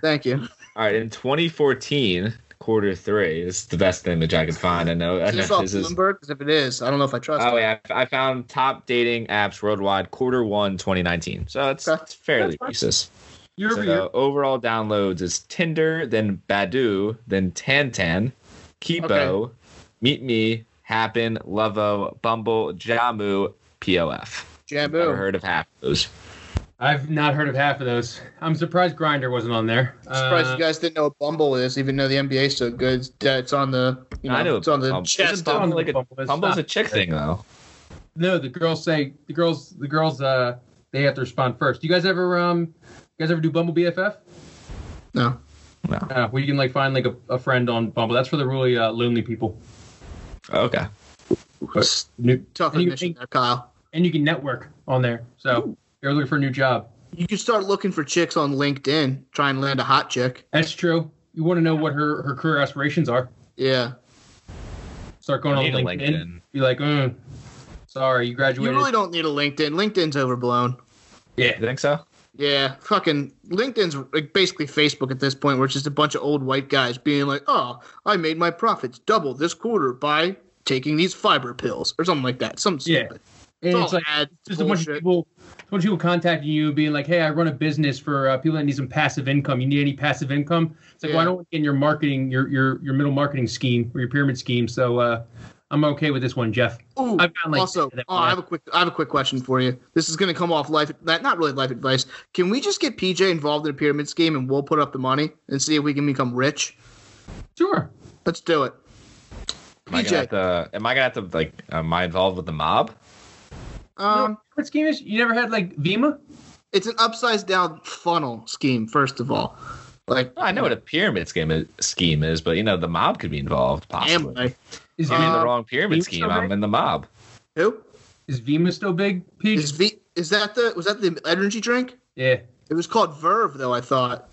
C: Thank you.
B: All right, in 2014, quarter three. This is the best image I could find. I know.
C: Is
B: know
C: this off
B: this.
C: Bloomberg? Because if it is, I don't know if I trust
B: Oh
C: it.
B: yeah, I found top dating apps worldwide quarter one 2019. So it's,
C: Okay.
B: it's fairly
A: That's
B: recent.
A: year over
B: So
A: year.
B: overall downloads is Tinder, then Badoo, then Tantan, Kipo,
C: Okay.
B: Meet Me, Happn, Lovoo, Bumble, Jamu, POF. Never
C: Jambu.
B: heard of half of those.
A: I've not heard of half of those. I'm surprised Grindr wasn't on there.
C: I'm Surprised
A: Uh,
C: you guys didn't know what Bumble is, even though the NBA's so good. It's, on the, you know,
B: I know
C: it's on the
B: Bumble.
C: chest.
B: Isn't Bumble
A: on the
B: like a
A: Bumble is.
B: Bumble's a chick thing though.
A: No, the girls say the girls the girls uh they have to respond first. Do you guys ever um you guys ever do Bumble BFF?
C: No.
B: No.
A: Uh, where you can like find like a, a friend on Bumble. That's for the really uh, lonely people.
B: Okay.
A: But new,
C: Tough
A: and you,
C: admission there, Kyle.
A: and you can network on there. So you're looking for a new job.
C: You can start looking for chicks on LinkedIn. Try and land a hot chick.
A: That's true. You want to know what her her career aspirations are.
C: Yeah.
A: Start going on LinkedIn.
B: LinkedIn.
A: Be like, mm, sorry, you graduated.
C: You really don't need a LinkedIn. LinkedIn's overblown. Yeah.
B: You
A: yeah,
B: think so?
C: Yeah, fucking LinkedIn's like basically Facebook at this point, where it's just a bunch of old white guys being like, "Oh, I made my profits double this quarter by taking these fiber pills" or something like that. Some
A: Yeah.
C: stupid.
A: and
C: It's
A: it's
C: all
A: like
C: ads,
A: just a bunch of people, a bunch of people contacting you, being like, "Hey, I run a business for uh, people that need some passive income. You need any passive income?" It's like,
C: Yeah.
A: well, I don't want to get in your marketing, your your your middle marketing scheme or your pyramid scheme. So uh, I'm okay with this one, Jeff.
C: Ooh,
A: I've gotten, like,
C: also, oh, I have a quick, I have a quick question for you. This is going to come off life, that not really life advice. Can we just get PJ involved in a pyramid scheme and we'll put up the money and see if we can become rich?
A: Sure.
C: Let's do it.
B: Am I gonna have to? Am I gonna have to like? Am I involved with the mob?
C: Um,
A: What scheme is? You never had like Vemma?
C: it's an upside down funnel scheme. First of all, like
B: I know what a pyramid scheme is, scheme is, but you know the mob could be involved possibly.
C: Amway.
A: Is
B: If I'm in
C: Uh,
B: the wrong pyramid
A: you
B: scheme, I'm in the mob.
C: Who
A: is Vemma still big? Peach?
C: is V? Is that the? Was that the energy drink?
A: yeah.
C: It was called Verve, though. I thought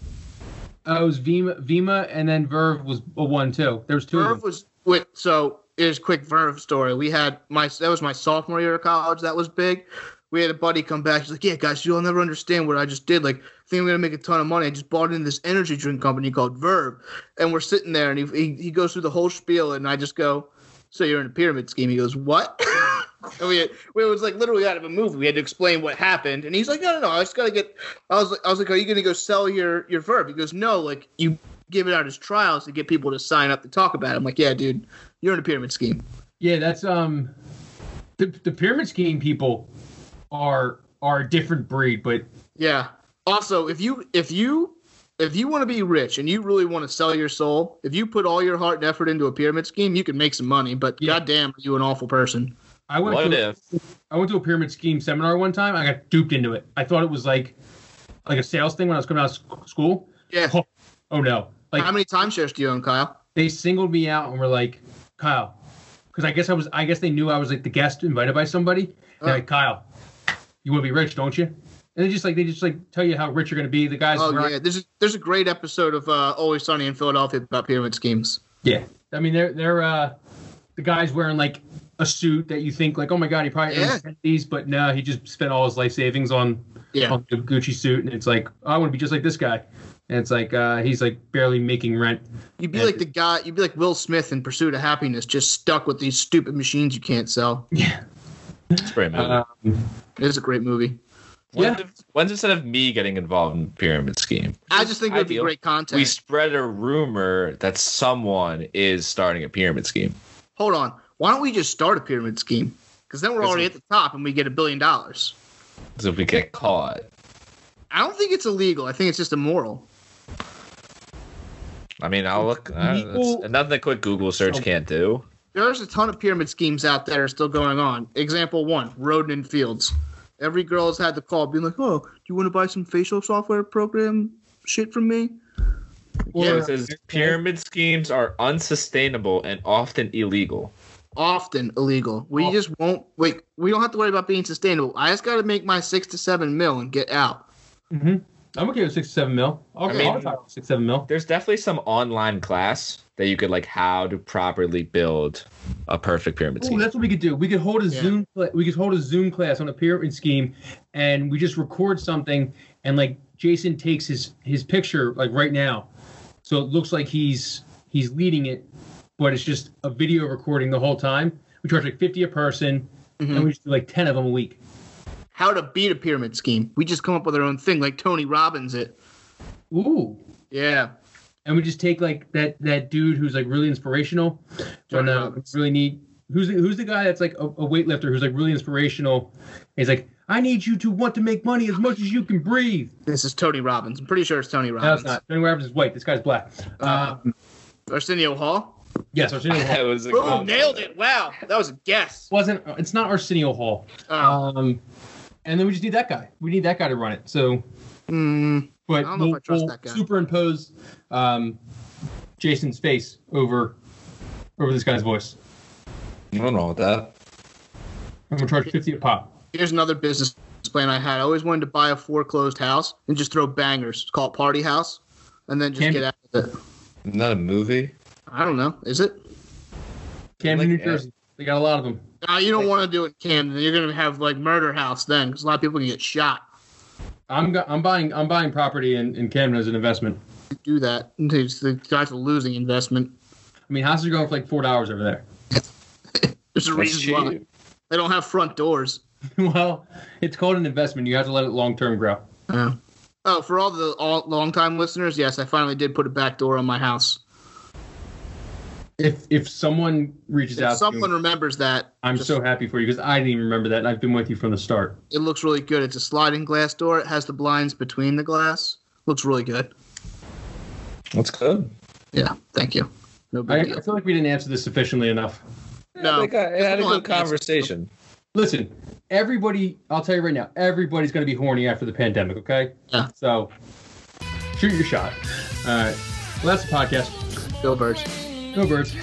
A: Oh, it was Vemma, Vemma, and then Verve was a one too. There was two. of
C: Verve
A: them.
C: was. Wait, so here's quick Verve story. We had my that was my sophomore year of college. That was big. We had a buddy come back. He's like, "Yeah, guys, you'll never understand what I just did. Like, I think I'm gonna make a ton of money. I just bought into this energy drink company called Verve." And we're sitting there, and he he, he goes through the whole spiel, and I just go, "So you're in a pyramid scheme?" He goes, "What?" and we, had, we it was like literally out of a movie. We had to explain what happened, and he's like, "No, no, no. I just gotta get." I was like, "I was like, are you gonna go sell your your Verve?" He goes, "No, like you." Give it out as trials to get people to sign up to talk about it. I'm like, yeah, dude, you're in a pyramid scheme.
A: Yeah, that's um, the the pyramid scheme people are are a different breed, but
C: Yeah. Also, if you if you if you want to be rich and you really want to sell your soul, if you put all your heart and effort into a pyramid scheme, you can make some money. But
A: Yeah.
C: goddamn, are you an awful person?
A: I went
B: What
A: to
B: if?
A: I went to a pyramid scheme seminar one time. I got duped into it. I thought it was like like a sales thing when I was coming out of school.
C: Yeah.
A: Oh, oh no! Like
C: How many timeshares do you own, Kyle?
A: they singled me out and were like, Kyle, because I guess I was. I guess they knew I was like the guest invited by somebody. They're
C: Oh.
A: like, Kyle, you want to be rich, don't you? And they just like they just like tell you how rich you're gonna be. The guys.
C: Oh yeah, there's a, there's a great episode of uh, Always Sunny in Philadelphia about pyramid schemes.
A: Yeah. I mean, they're they're uh, the guys wearing like a suit that you think like, oh my god, he probably
C: Yeah.
A: owns these, but no, he just spent all his life savings on
C: Yeah,
A: on the Gucci suit, and it's like, oh, I want to be just like this guy. And it's like uh, he's like barely making rent.
C: you'd be
A: Yeah.
C: like the guy. You'd be like Will Smith in Pursuit of Happiness, just stuck with these stupid machines you can't sell.
A: Yeah.
B: It's a great movie.
A: Um,
C: It is a great movie.
B: When's,
A: yeah.
B: if- when's instead of me getting involved in pyramid scheme?
C: I just think it would be great content.
B: We spread a rumor that someone is starting a pyramid scheme.
C: Hold on. Why don't we just start a pyramid scheme? Because then we're already
B: we-
C: at the top and we get a billion dollars.
B: So if we get caught,
C: I don't think it's illegal. I think it's just immoral.
B: I mean, I'll look. Uh, nothing a quick Google search
A: Oh.
B: can't do.
C: There's a ton of pyramid schemes out there still going on. Example one, Rodan and Fields. Every girl has had the call being like, oh, do you want to buy some facial software program shit from me?
A: Well,
C: Yeah.
B: it says pyramid schemes are unsustainable and often illegal.
C: Often illegal. We
A: Oh.
C: just won't, wait, we don't have to worry about being sustainable. I just got to make my six to seven mil and get out.
A: mhm. I'm okay with six seven mil. I'll,
B: I mean-
A: I'll retire six seven mil.
B: There's definitely some online class that you could like how to properly build a perfect pyramid
A: Ooh,
B: scheme.
A: that's what we could do. We could hold a
C: Yeah.
A: Zoom. cla- We could hold a Zoom class on a pyramid scheme, and we just record something, and like Jason takes his his picture like right now, so it looks like he's he's leading it, but it's just a video recording the whole time. We charge like fifty a person,
C: Mhm.
A: and we just do like ten of them a week.
C: How to beat a pyramid scheme. We just come up with our own thing, like Tony Robbins it.
A: Ooh.
C: Yeah.
A: and we just take like that that dude who's like really inspirational when
C: Johnny
A: uh, really need who's the, who's the guy that's like a, a weightlifter who's like really inspirational he's like i need you to want to make money as much as you can breathe
C: This is Tony Robbins. I'm pretty sure it's Tony Robbins.
A: no
C: Robbins.
A: it's not Tony Robbins is white this guy's black
C: Uh,
A: um,
C: Arsenio Hall.
A: yes arsenio
B: that
A: hall
B: was a
C: Boom, nailed it. Wow. That was a guess.
A: wasn't it's not arsenio hall
C: Uh,
A: um and then we just need that guy we need that guy to run it so
C: mm,
A: but
C: I don't know if
A: we'll,
C: I trust
A: we'll
C: that guy.
A: superimpose um jason's face over over this guy's voice
B: Nothing wrong with that.
A: i'm gonna charge 50 a pop
C: here's another business plan I had. I always wanted to buy a foreclosed house and just throw bangers. Call it Party House. And then just
A: Can-
C: get out of it.
B: Isn't that a movie?
C: I don't know. Is it?
A: Camden,
B: Like,
A: New Jersey. They got a lot of them.
C: Uh, you don't want to do it in Camden. You're going to have like Murder House then because a lot of people can get shot.
A: I'm I'm buying I'm buying property in, in Camden as an investment.
C: Do that. It's the guy's a losing investment.
A: I mean, houses are going for like four dollars over there.
C: There's a
B: That's
C: reason why. They don't have front doors.
A: well, it's called an investment. You have to let it long term grow.
C: Oh. Oh, for all the all, long-time listeners, yes, I finally did put a back door on my house.
A: If if someone reaches
C: If
A: out,
C: someone
A: to you,
C: remembers that,
A: I'm
C: just-
A: so happy for you because I didn't even remember that. and I've been with you from the start.
C: it looks really good. It's a sliding glass door. It has the blinds between the glass. Looks really good.
B: That's good.
C: Yeah, thank you. No
A: I,
C: big
A: I
C: deal.
A: feel like we didn't answer this sufficiently enough.
C: No.
B: I think I, I had a good conversation.
A: Listen, everybody, I'll tell you right now, everybody's going to be horny after the pandemic. Okay.
C: Yeah.
A: So shoot your shot. All right. Well, that's the podcast.
C: Bill Birds.
A: Go birds.